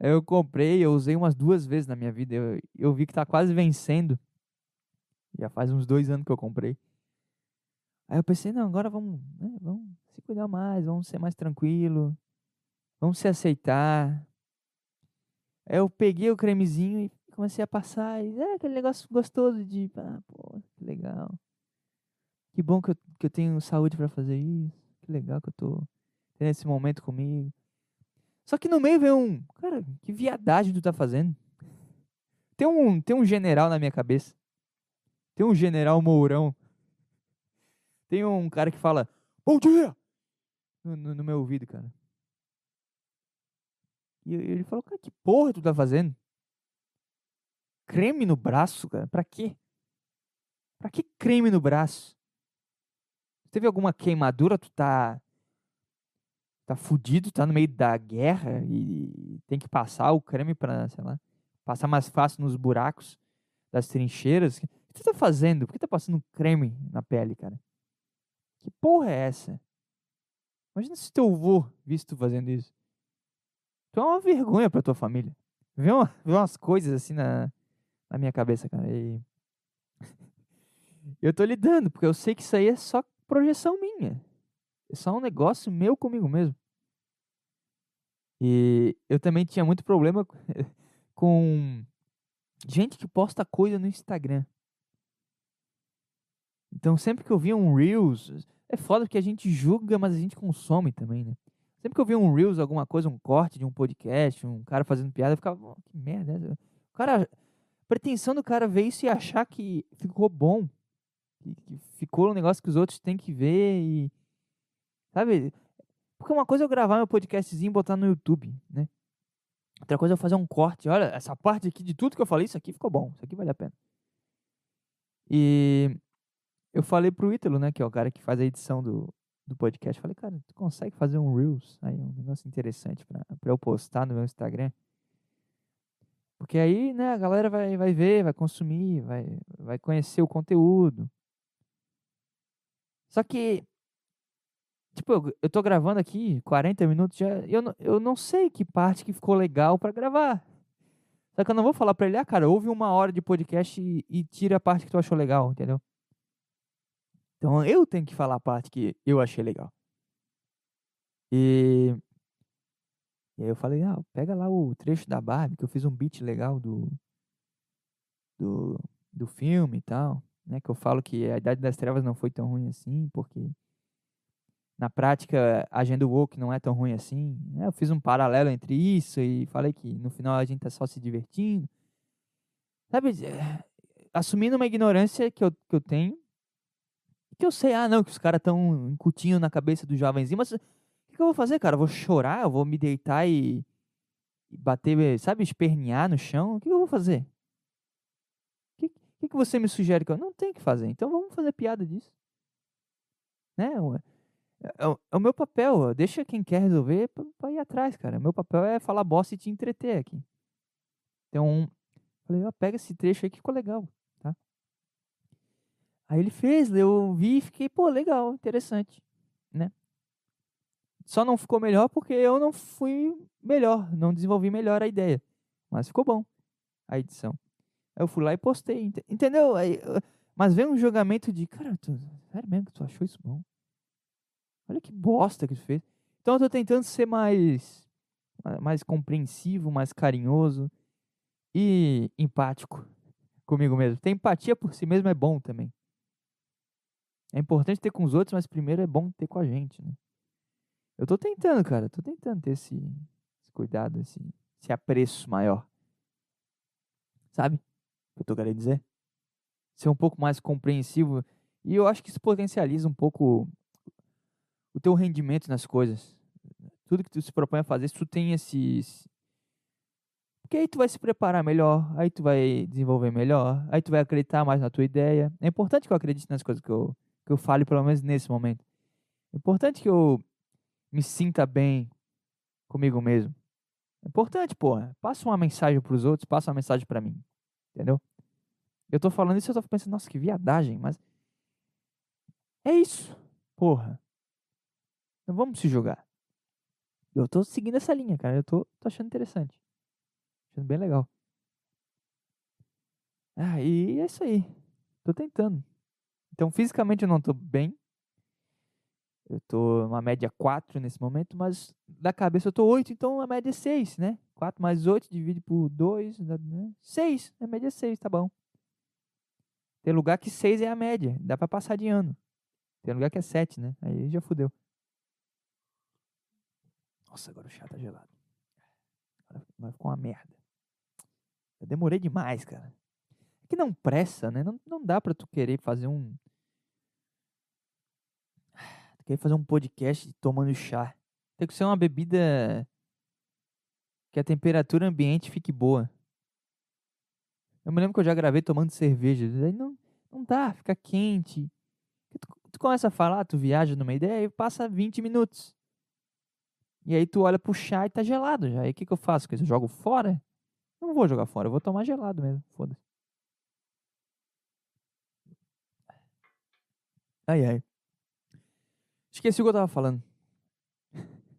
A: Eu comprei, eu usei umas duas vezes na minha vida. Eu, eu vi que tá quase vencendo. Já faz uns dois anos que eu comprei. Aí eu pensei, não, agora vamos, né, vamos se cuidar mais, vamos ser mais tranquilo, vamos se aceitar. Aí eu peguei o cremezinho e comecei a passar, e é aquele negócio gostoso de, ah, pô, que legal. Que bom que eu, que eu tenho saúde para fazer isso. Que legal que eu tô tendo esse momento comigo. Só que no meio vem um, cara, que viadagem tu tá fazendo? Tem um, tem um general na minha cabeça. Tem um general Mourão tem um cara que fala, bom dia! No, no, no meu ouvido, cara. E ele falou, cara, que porra tu tá fazendo? Creme no braço, cara? Pra quê? Pra que creme no braço? Teve alguma queimadura? Tu tá. Tá fudido, tá no meio da guerra e tem que passar o creme pra, sei lá, passar mais fácil nos buracos das trincheiras. O que tu tá fazendo? Por que tá passando creme na pele, cara? Que porra é essa? Imagina se teu avô visse tu fazendo isso. Tu é uma vergonha pra tua família. Vê, uma, vê umas coisas assim na, na minha cabeça, cara. E... eu tô lidando, porque eu sei que isso aí é só projeção minha. É só um negócio meu comigo mesmo. E eu também tinha muito problema com gente que posta coisa no Instagram. Então, sempre que eu via um Reels, é foda porque a gente julga, mas a gente consome também, né? Sempre que eu via um Reels, alguma coisa, um corte de um podcast, um cara fazendo piada, eu ficava, oh, que merda é? O cara, pretensão do cara ver isso e achar que ficou bom, que ficou um negócio que os outros têm que ver e. Sabe? Porque uma coisa é eu gravar meu podcastzinho e botar no YouTube, né? Outra coisa é eu fazer um corte. Olha, essa parte aqui de tudo que eu falei, isso aqui ficou bom, isso aqui vale a pena. E eu falei pro Ítalo, né, que é o cara que faz a edição do, do podcast, falei, cara, tu consegue fazer um Reels, aí um negócio interessante pra, pra eu postar no meu Instagram? Porque aí, né, a galera vai, vai ver, vai consumir, vai, vai conhecer o conteúdo. Só que, tipo, eu, eu tô gravando aqui 40 minutos já, eu, não, eu não sei que parte que ficou legal para gravar. Só que eu não vou falar pra ele, ah, cara, ouve uma hora de podcast e, e tira a parte que tu achou legal, entendeu? Então eu tenho que falar a parte que eu achei legal. E, e aí eu falei, ah, pega lá o trecho da Barbie, que eu fiz um beat legal do, do, do filme e tal. Né, que eu falo que a Idade das Trevas não foi tão ruim assim, porque na prática a agenda woke não é tão ruim assim. Né? Eu fiz um paralelo entre isso e falei que no final a gente tá só se divertindo. Sabe, eh, assumindo uma ignorância que eu, que eu tenho, que eu sei, ah, não, que os caras estão incutindo na cabeça do jovenzinho, mas o que, que, eu vou fazer, cara? Eu vou chorar? Eu vou me deitar e, e bater, sabe, espernear no chão? O que, que eu vou fazer? O que, que, que você me sugere que eu não tenho que fazer? Então vamos fazer piada disso. Né? É, é, é o meu papel, deixa quem quer resolver pra, pra ir atrás, cara. O meu papel é falar bosta e te entreter aqui. Então, Falei, ó, pega esse trecho aí que ficou legal, tá? Aí ele fez, eu vi e fiquei, pô, legal, interessante, né? Só não ficou melhor porque eu não fui melhor, não desenvolvi melhor a ideia. Mas ficou bom a edição. Aí eu fui lá e postei, entendeu? Aí, mas veio um julgamento de, cara, tu, sério mesmo que tu achou isso bom? Olha que bosta que tu fez. Então eu tô tentando ser mais mais compreensivo, mais carinhoso e empático comigo mesmo. Ter empatia por si mesmo é bom também. É importante ter com os outros, mas primeiro é bom ter com a gente, né? Eu tô tentando, cara, tô tentando ter esse, esse cuidado, esse, esse apreço maior. Sabe? O que eu tô querendo dizer? Ser um pouco mais compreensivo. E eu acho que isso potencializa um pouco o teu rendimento nas coisas. Tudo que tu se propõe a fazer, se tu tem esses. Porque aí tu vai se preparar melhor, aí tu vai desenvolver melhor, aí tu vai acreditar mais na tua ideia. É importante que eu acredite nas coisas que eu, que eu fale, pelo menos nesse momento. É importante que eu me sinta bem comigo mesmo. É importante, porra. Passa uma mensagem pros outros, passa uma mensagem para mim. Entendeu? Eu tô falando isso e eu tô pensando, nossa, que viadagem, mas. É isso. Porra. Não vamos se jogar. Eu tô seguindo essa linha, cara. Eu tô, tô achando interessante. Achando bem legal. Ah, e é isso aí. Tô tentando. Então, fisicamente eu não tô bem. Eu tô uma média 4 nesse momento, mas da cabeça eu tô 8, então a média é 6, né? 4 mais 8 divide por 2, né? 6. A média é 6, tá bom. Tem lugar que 6 é a média, dá pra passar de ano. Tem lugar que é 7, né? Aí já fudeu. Nossa, agora o chá tá gelado. Agora ficou uma merda. Eu demorei demais, cara. É que não pressa, né? Não, não dá pra tu querer fazer um. Tu querer fazer um podcast tomando chá. Tem que ser uma bebida que a temperatura ambiente fique boa. Eu me lembro que eu já gravei tomando cerveja. Aí não, não dá, fica quente. Tu, tu começa a falar, tu viaja numa ideia e passa 20 minutos. E aí tu olha pro chá e tá gelado já. Aí o que, que eu faço com isso? Eu jogo fora? Não vou jogar fora, eu vou tomar gelado mesmo. Foda-se. Ai, ai. Esqueci o que eu tava falando.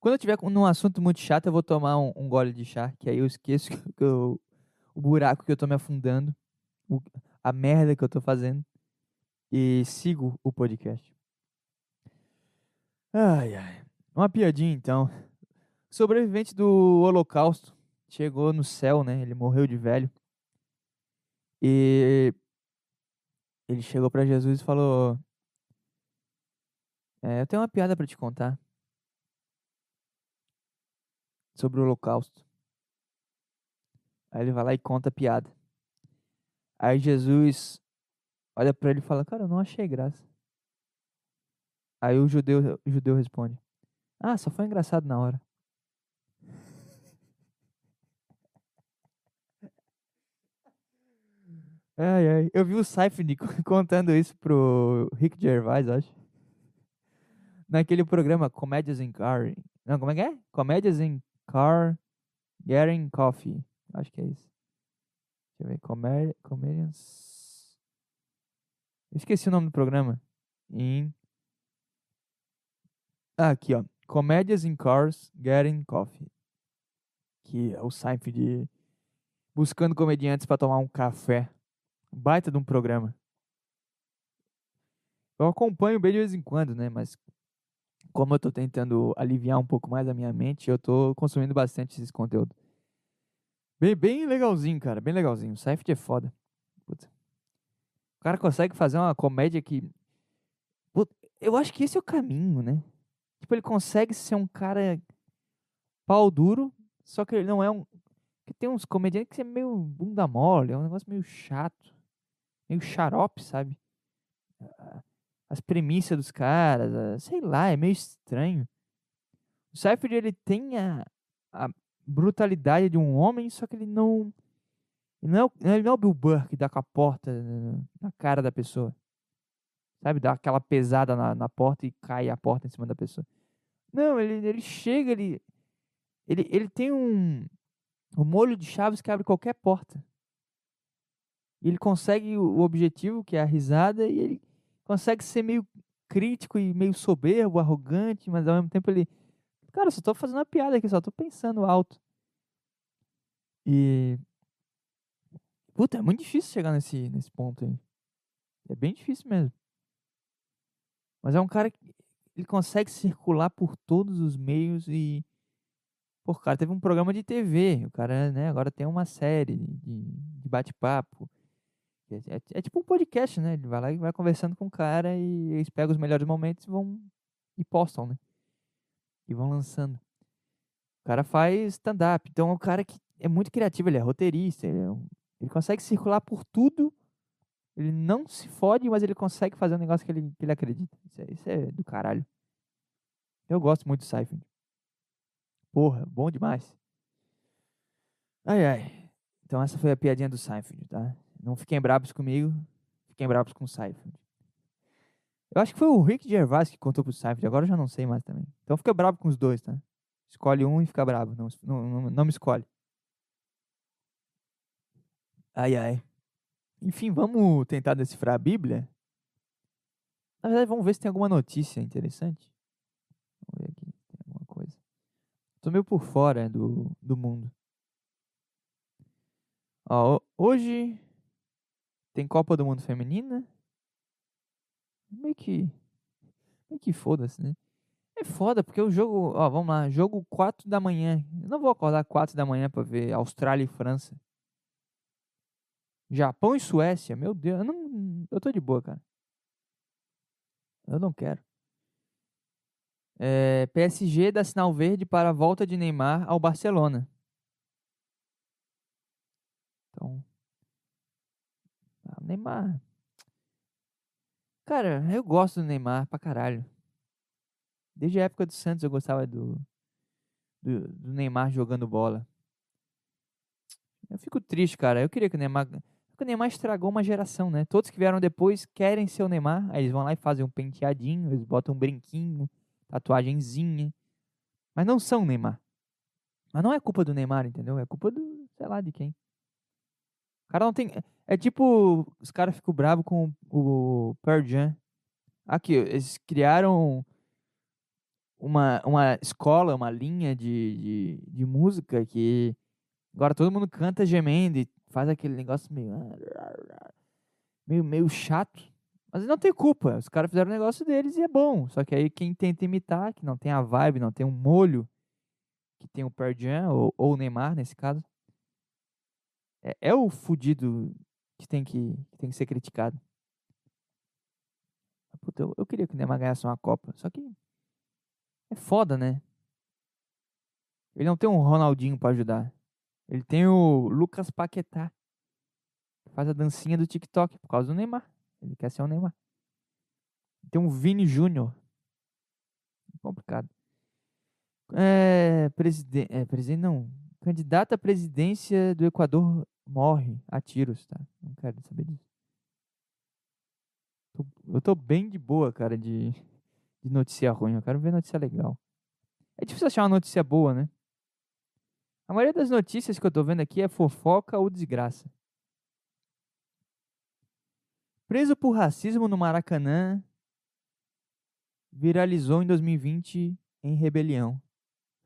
A: Quando eu tiver num assunto muito chato, eu vou tomar um, um gole de chá, que aí eu esqueço que eu, o buraco que eu tô me afundando, o, a merda que eu tô fazendo, e sigo o podcast. Ai, ai. Uma piadinha então. Sobrevivente do Holocausto chegou no céu, né? Ele morreu de velho. E ele chegou para Jesus e falou: é, Eu tenho uma piada para te contar sobre o Holocausto. Aí ele vai lá e conta a piada. Aí Jesus olha para ele e fala: Cara, eu não achei graça. Aí o judeu, o judeu responde: ah, só foi engraçado na hora. Ai, ai. Eu vi o Seifert contando isso pro Rick Gervais, acho. Naquele programa Comédias in Car. Não, como é que é? Comédias in Car Getting Coffee. Acho que é isso. Deixa eu ver. Comé Comedians. Eu esqueci o nome do programa. In. Ah, aqui, ó. Comédias in Cars Getting Coffee. Que é o Seinfeld buscando comediantes para tomar um café. Baita de um programa. Eu acompanho bem de vez em quando, né? Mas como eu tô tentando aliviar um pouco mais a minha mente, eu tô consumindo bastante esse conteúdo. Bem, bem legalzinho, cara. Bem legalzinho. O Seinfeld é foda. Puta. O cara consegue fazer uma comédia que... Eu acho que esse é o caminho, né? Tipo, ele consegue ser um cara pau duro, só que ele não é um. Que tem uns comediantes que é meio bunda mole, é um negócio meio chato, meio xarope, sabe? As premissas dos caras, sei lá, é meio estranho. O Seifert, ele tem a, a brutalidade de um homem, só que ele não. Ele não é, ele não é o Bill Burr que dá com a porta na cara da pessoa. Sabe? Dá aquela pesada na, na porta e cai a porta em cima da pessoa. Não, ele, ele chega, ele, ele, ele tem um, o molho de chaves que abre qualquer porta. Ele consegue o objetivo, que é a risada, e ele consegue ser meio crítico e meio soberbo, arrogante, mas ao mesmo tempo ele. Cara, só tô fazendo uma piada aqui, só tô pensando alto. E. Puta, é muito difícil chegar nesse, nesse ponto aí. É bem difícil mesmo. Mas é um cara que ele consegue circular por todos os meios e. Pô, cara, teve um programa de TV. O cara, né, agora tem uma série de, de bate-papo. É, é, é, tipo um podcast, né? Ele vai lá e vai conversando com o cara e eles pegam os melhores momentos e vão. e postam, né? E vão lançando. O cara faz stand-up. Então é um cara que é muito criativo, ele é roteirista, ele, é um, ele consegue circular por tudo. Ele não se fode, mas ele consegue fazer um negócio que ele, que ele acredita. Isso é, isso é do caralho. Eu gosto muito do Seifert. Porra, bom demais. Ai, ai. Então essa foi a piadinha do Seinfeld, tá? Não fiquem bravos comigo, fiquem bravos com o Seinfeld. Eu acho que foi o Rick Gervais que contou pro Seinfeld, agora eu já não sei mais também. Então fica bravo com os dois, tá? Escolhe um e fica bravo, não, não, não, não me escolhe. Ai, ai. Enfim, vamos tentar decifrar a Bíblia? Na verdade, vamos ver se tem alguma notícia interessante. Vamos ver aqui, tem alguma coisa. Tô meio por fora do, do mundo. Ó, hoje tem Copa do Mundo Feminina. Meio que. Meio que foda-se, né? É foda, porque o jogo. Ó, vamos lá. Jogo 4 da manhã. Eu não vou acordar 4 da manhã pra ver Austrália e França. Japão e Suécia. Meu Deus. Eu, não, eu tô de boa, cara. Eu não quero. É, PSG dá sinal verde para a volta de Neymar ao Barcelona. Então, ah, Neymar. Cara, eu gosto do Neymar pra caralho. Desde a época do Santos eu gostava do, do, do Neymar jogando bola. Eu fico triste, cara. Eu queria que o Neymar. O Neymar estragou uma geração, né? Todos que vieram depois querem ser o Neymar. Aí eles vão lá e fazem um penteadinho, eles botam um brinquinho, tatuagenzinha. Mas não são o Neymar. Mas não é culpa do Neymar, entendeu? É culpa do, sei lá, de quem cara não tem. É tipo. Os caras ficam bravos com o Pearl Jam. Aqui, eles criaram uma, uma escola, uma linha de, de, de música que agora todo mundo canta gemendo e faz aquele negócio meio. meio, meio chato. Mas não tem culpa. Os caras fizeram o negócio deles e é bom. Só que aí quem tenta imitar, que não tem a vibe, não tem um molho, que tem o Pearl Jam, ou, ou o Neymar nesse caso, é, é o fudido que tem que, que tem que ser criticado. Puta, eu, eu queria que o Neymar ganhasse uma Copa, só que é foda, né? Ele não tem um Ronaldinho para ajudar. Ele tem o Lucas Paquetá. Que faz a dancinha do TikTok por causa do Neymar. Ele quer ser o Neymar. Tem um Vini Júnior. Complicado. É, é, presidente não. Candidato à presidência do Equador morre a tiros, tá? Não quero saber disso. eu tô bem de boa, cara, de, de notícia ruim. Eu quero ver notícia legal. É difícil achar uma notícia boa, né? A maioria das notícias que eu tô vendo aqui é fofoca ou desgraça. Preso por racismo no Maracanã, viralizou em 2020 em rebelião.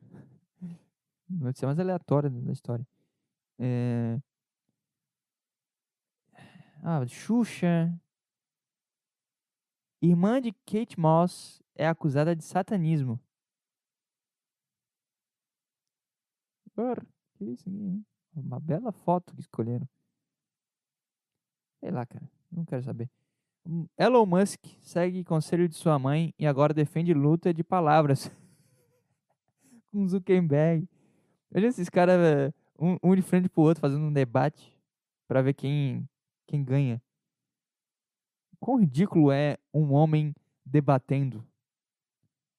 A: Notícia mais aleatória da história. É... Ah, Xuxa. Irmã de Kate Moss é acusada de satanismo. Que isso aqui, hein? Uma bela foto que escolheram. Sei lá, cara. Não quero saber. Hum, Elon Musk segue conselho de sua mãe e agora defende luta de palavras com Zuckerberg. Olha esses caras, um, um de frente pro outro, fazendo um debate para ver quem quem ganha. Quão ridículo é um homem debatendo?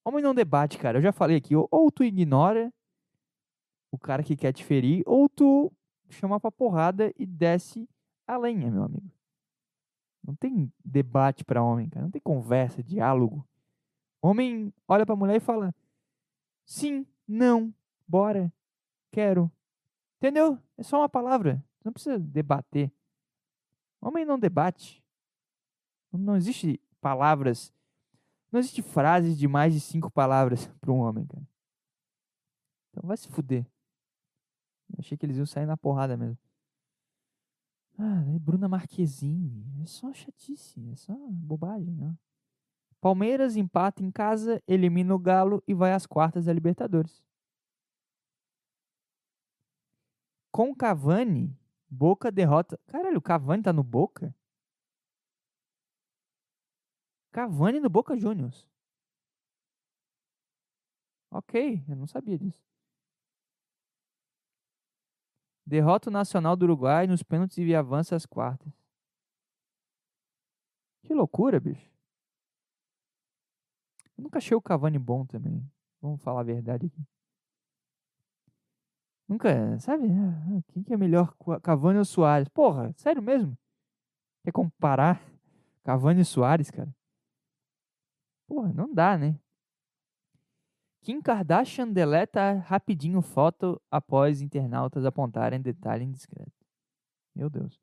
A: Homem não debate, cara. Eu já falei aqui. Ou tu ignora o cara que quer te ferir, ou tu chama pra porrada e desce a lenha, meu amigo. Não tem debate para homem, cara. Não tem conversa, diálogo. Homem olha pra mulher e fala: sim, não, bora, quero. Entendeu? É só uma palavra. Não precisa debater. Homem não debate. Não existe palavras. Não existe frases de mais de cinco palavras para um homem, cara. Então vai se fuder. Achei que eles iam sair na porrada mesmo. Ah, Bruna Marquezine. É só chatice, é só bobagem, ó. Palmeiras empata em casa, elimina o Galo e vai às quartas da Libertadores. Com Cavani, Boca derrota. Caralho, o Cavani tá no Boca? Cavani no Boca Juniors. Ok, eu não sabia disso. Derrota o Nacional do Uruguai nos pênaltis e avança às quartas. Que loucura, bicho. Eu nunca achei o Cavani bom também. Vamos falar a verdade aqui. Nunca, sabe? Ah, quem que é melhor, Cavani ou Soares? Porra, sério mesmo? Quer comparar Cavani e Soares, cara? Porra, não dá, né? Kim Kardashian deleta rapidinho foto após internautas apontarem detalhe indiscreto. Meu Deus.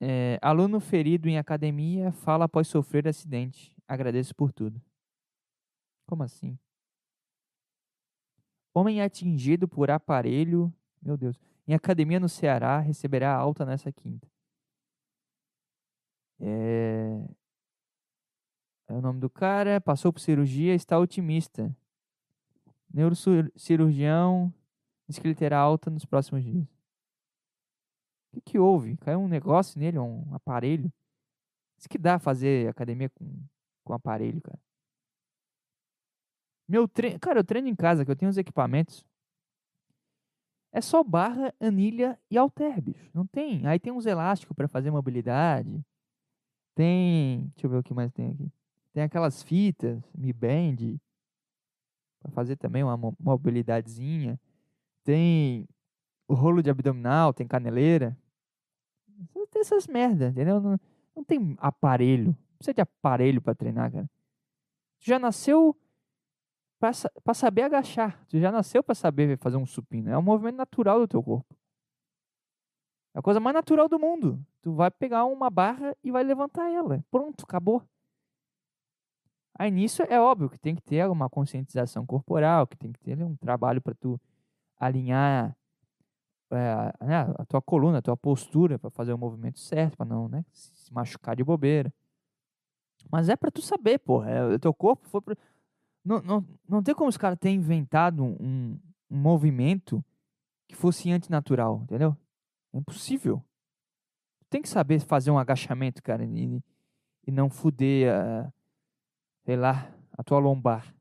A: É, aluno ferido em academia fala após sofrer acidente. Agradeço por tudo. Como assim? Homem atingido por aparelho, meu Deus, em academia no Ceará receberá alta nessa quinta. É... é o nome do cara, passou por cirurgia, está otimista. Neurocirurgião diz que ele terá alta nos próximos dias. O que, que houve? Caiu um negócio nele, um aparelho? Isso que dá fazer academia com, com aparelho, cara. Meu treino, cara, eu treino em casa, que eu tenho os equipamentos. É só barra, anilha e halter, bicho. Não tem. Aí tem uns elásticos para fazer mobilidade. Tem, deixa eu ver o que mais tem aqui. Tem aquelas fitas, Mi Band, para fazer também uma mobilidadezinha. Tem o rolo de abdominal, tem caneleira. Tem essas merda, entendeu? Não, não tem aparelho. Não precisa de aparelho para treinar, cara. Já nasceu para saber agachar. Tu já nasceu para saber fazer um supino. É um movimento natural do teu corpo. É a coisa mais natural do mundo. Tu vai pegar uma barra e vai levantar ela. Pronto, acabou. Aí nisso é óbvio que tem que ter uma conscientização corporal, que tem que ter um trabalho para tu alinhar é, né, a tua coluna, a tua postura para fazer o movimento certo, para não né, se machucar de bobeira. Mas é para tu saber, porra. É, o teu corpo foi pra, não, não, não tem como os caras terem inventado um, um movimento que fosse antinatural, entendeu? É impossível. Tem que saber fazer um agachamento, cara, e, e não fuder, a, sei lá, a tua lombar.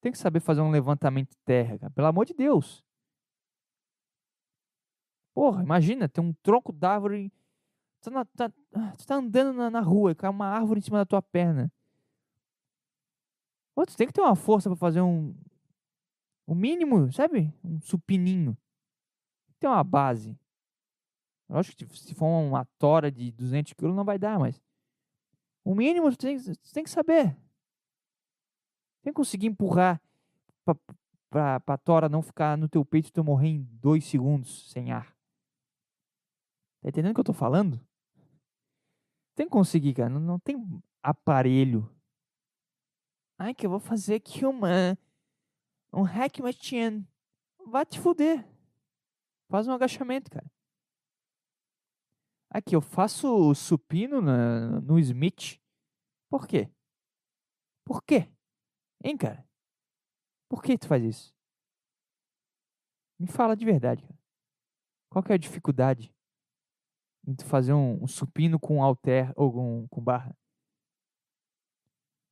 A: Tem que saber fazer um levantamento de terra, cara. Pelo amor de Deus. Porra, imagina, tem um tronco d'árvore. Tu tá, tá, tá, andando na, na rua cai uma árvore em cima da tua perna. Pô, tu tem que ter uma força para fazer um. O mínimo, sabe? Um supininho. Tem que ter uma base. Lógico que se for uma tora de 200 quilos não vai dar, mas. O mínimo tu tem, tu tem que saber. Tem que conseguir empurrar pra, pra tora não ficar no teu peito e tu morrer em dois segundos sem ar. Tá entendendo o que eu tô falando? Tem que conseguir, cara. Não, não tem aparelho Ai, que eu vou fazer aqui uma. Um hack machine. Vai te fuder. Faz um agachamento, cara. Aqui, eu faço supino na, no Smith. Por quê? Por quê? Hein, cara? Por que tu faz isso? Me fala de verdade, cara. Qual que é a dificuldade em tu fazer um, um supino com alter ou com, com barra?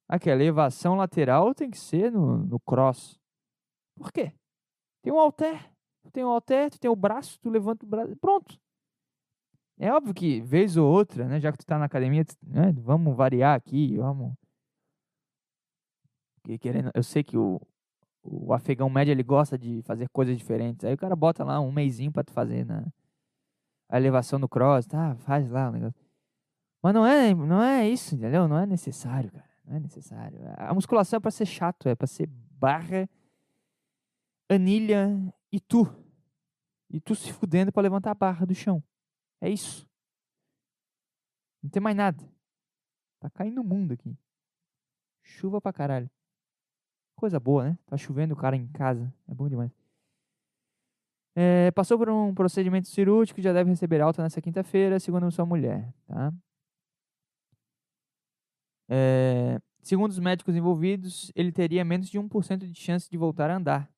A: Aqui, a elevação lateral tem que ser no, no cross. Por quê? Tem um halter. Tu tem um halter, tu tem o braço, tu levanta o braço. Pronto. É óbvio que, vez ou outra, né, já que tu tá na academia, né, vamos variar aqui, vamos. Porque, querendo, eu sei que o, o afegão médio ele gosta de fazer coisas diferentes. Aí o cara bota lá um mêsinho para tu fazer na a elevação no cross, tá? Faz lá o negócio. Mas não é, não é isso, entendeu? Não é necessário, cara. Não é necessário. A musculação é para ser chato, é para ser barra. anilha e tu. E tu se fudendo para levantar a barra do chão. É isso. Não tem mais nada. Tá caindo o mundo aqui. Chuva pra caralho. Coisa boa, né? Tá chovendo o cara em casa. É bom demais. É, passou por um procedimento cirúrgico e já deve receber alta nessa quinta-feira, segundo sua mulher, tá? É, segundo os médicos envolvidos, ele teria menos de 1% de chance de voltar a andar.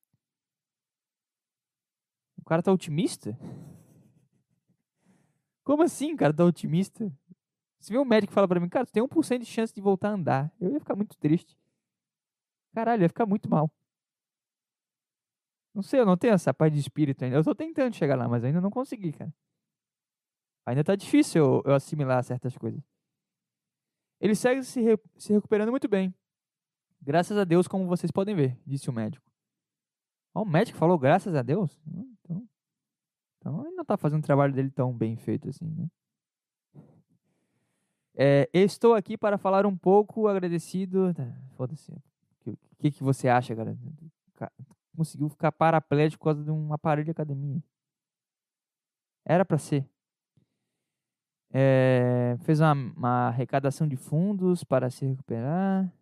A: O cara tá otimista? Como assim, cara, tá otimista? Se um médico fala pra mim, cara, tu tem 1% de chance de voltar a andar, eu ia ficar muito triste. Caralho, ia ficar muito mal. Não sei, eu não tenho essa paz de espírito ainda. Eu tô tentando chegar lá, mas ainda não consegui, cara. Ainda tá difícil eu, eu assimilar certas coisas. Ele segue se, re, se recuperando muito bem. Graças a Deus, como vocês podem ver, disse o médico. Ó, o médico falou graças a Deus? Hum, então, ele não tá fazendo o trabalho dele tão bem feito assim, né? É, estou aqui para falar um pouco agradecido. Tá, foda-se. O que, que você acha, cara? Conseguiu ficar paraplégico por causa de um aparelho de academia. Era para ser. É, fez uma, uma, arrecadação de fundos para se recuperar.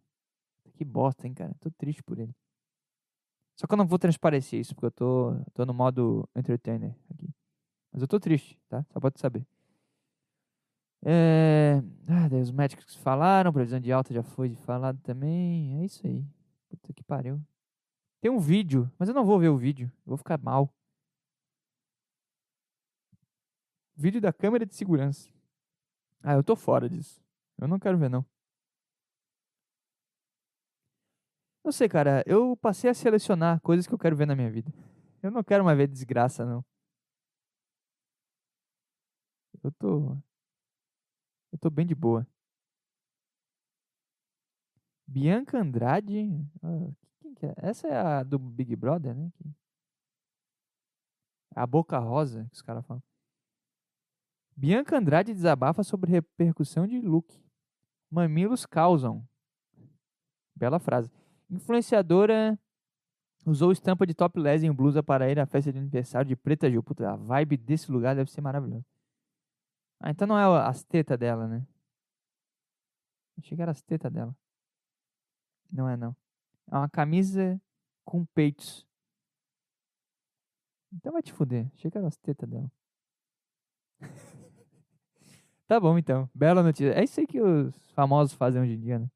A: Que bosta, hein, cara? Tô triste por ele. Só que eu não vou transparecer isso, porque eu tô, tô no modo entertainer aqui. Mas eu tô triste, tá? Só pode saber. É... Ah, daí os médicos falaram, previsão de alta já foi falado também. É isso aí. Puta que pariu. Tem um vídeo, mas eu não vou ver o vídeo. Eu vou ficar mal. Vídeo da câmera de segurança. Ah, eu tô fora disso. Eu não quero ver, não. Não sei, cara. Eu passei a selecionar coisas que eu quero ver na minha vida. Eu não quero mais ver desgraça, não. Eu tô. Eu tô bem de boa. Bianca Andrade. Ah, quem que é? Essa é a do Big Brother, né? A Boca Rosa, que os caras falam. Bianca Andrade desabafa sobre repercussão de look. Mamilos causam. Bela frase. Influenciadora usou estampa de topless em blusa para ir à festa de aniversário de Preta Gil. Puta, a vibe desse lugar deve ser maravilhosa. Ah, então não é as tetas dela, né? Achei que era as tetas dela. Não é, não. É uma camisa com peitos. Então vai te fuder. Achei que era as tetas dela. tá bom, então. Bela notícia. É isso aí que os famosos fazem hoje em dia, né?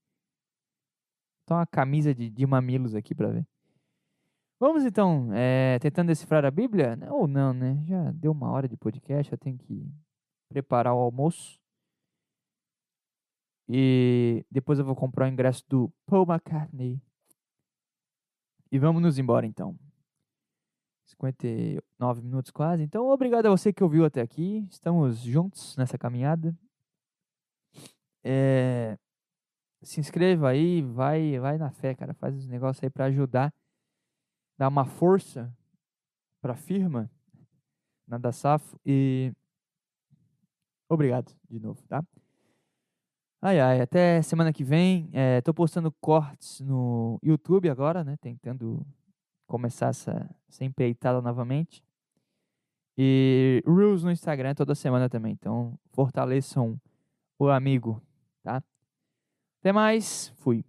A: Então uma camisa de, de mamilos aqui pra ver. Vamos então, é, tentando decifrar a Bíblia? Ou não, né? Já deu uma hora de podcast, eu tenho que preparar o almoço. E depois eu vou comprar o ingresso do Paul McCartney. E vamos nos embora então. 59 minutos quase. Então, obrigado a você que ouviu até aqui. Estamos juntos nessa caminhada. É, se inscreva aí, vai, vai na fé, cara. Faz os negócios aí para ajudar, dar uma força para a firma na da Safo e Obrigado de novo, tá? Ai, ai, até semana que vem. É, tô postando cortes no YouTube agora, né? Tentando começar essa, essa empreitada novamente. E Reels no Instagram toda semana também. Então, fortaleçam o amigo? Até mais. Fui.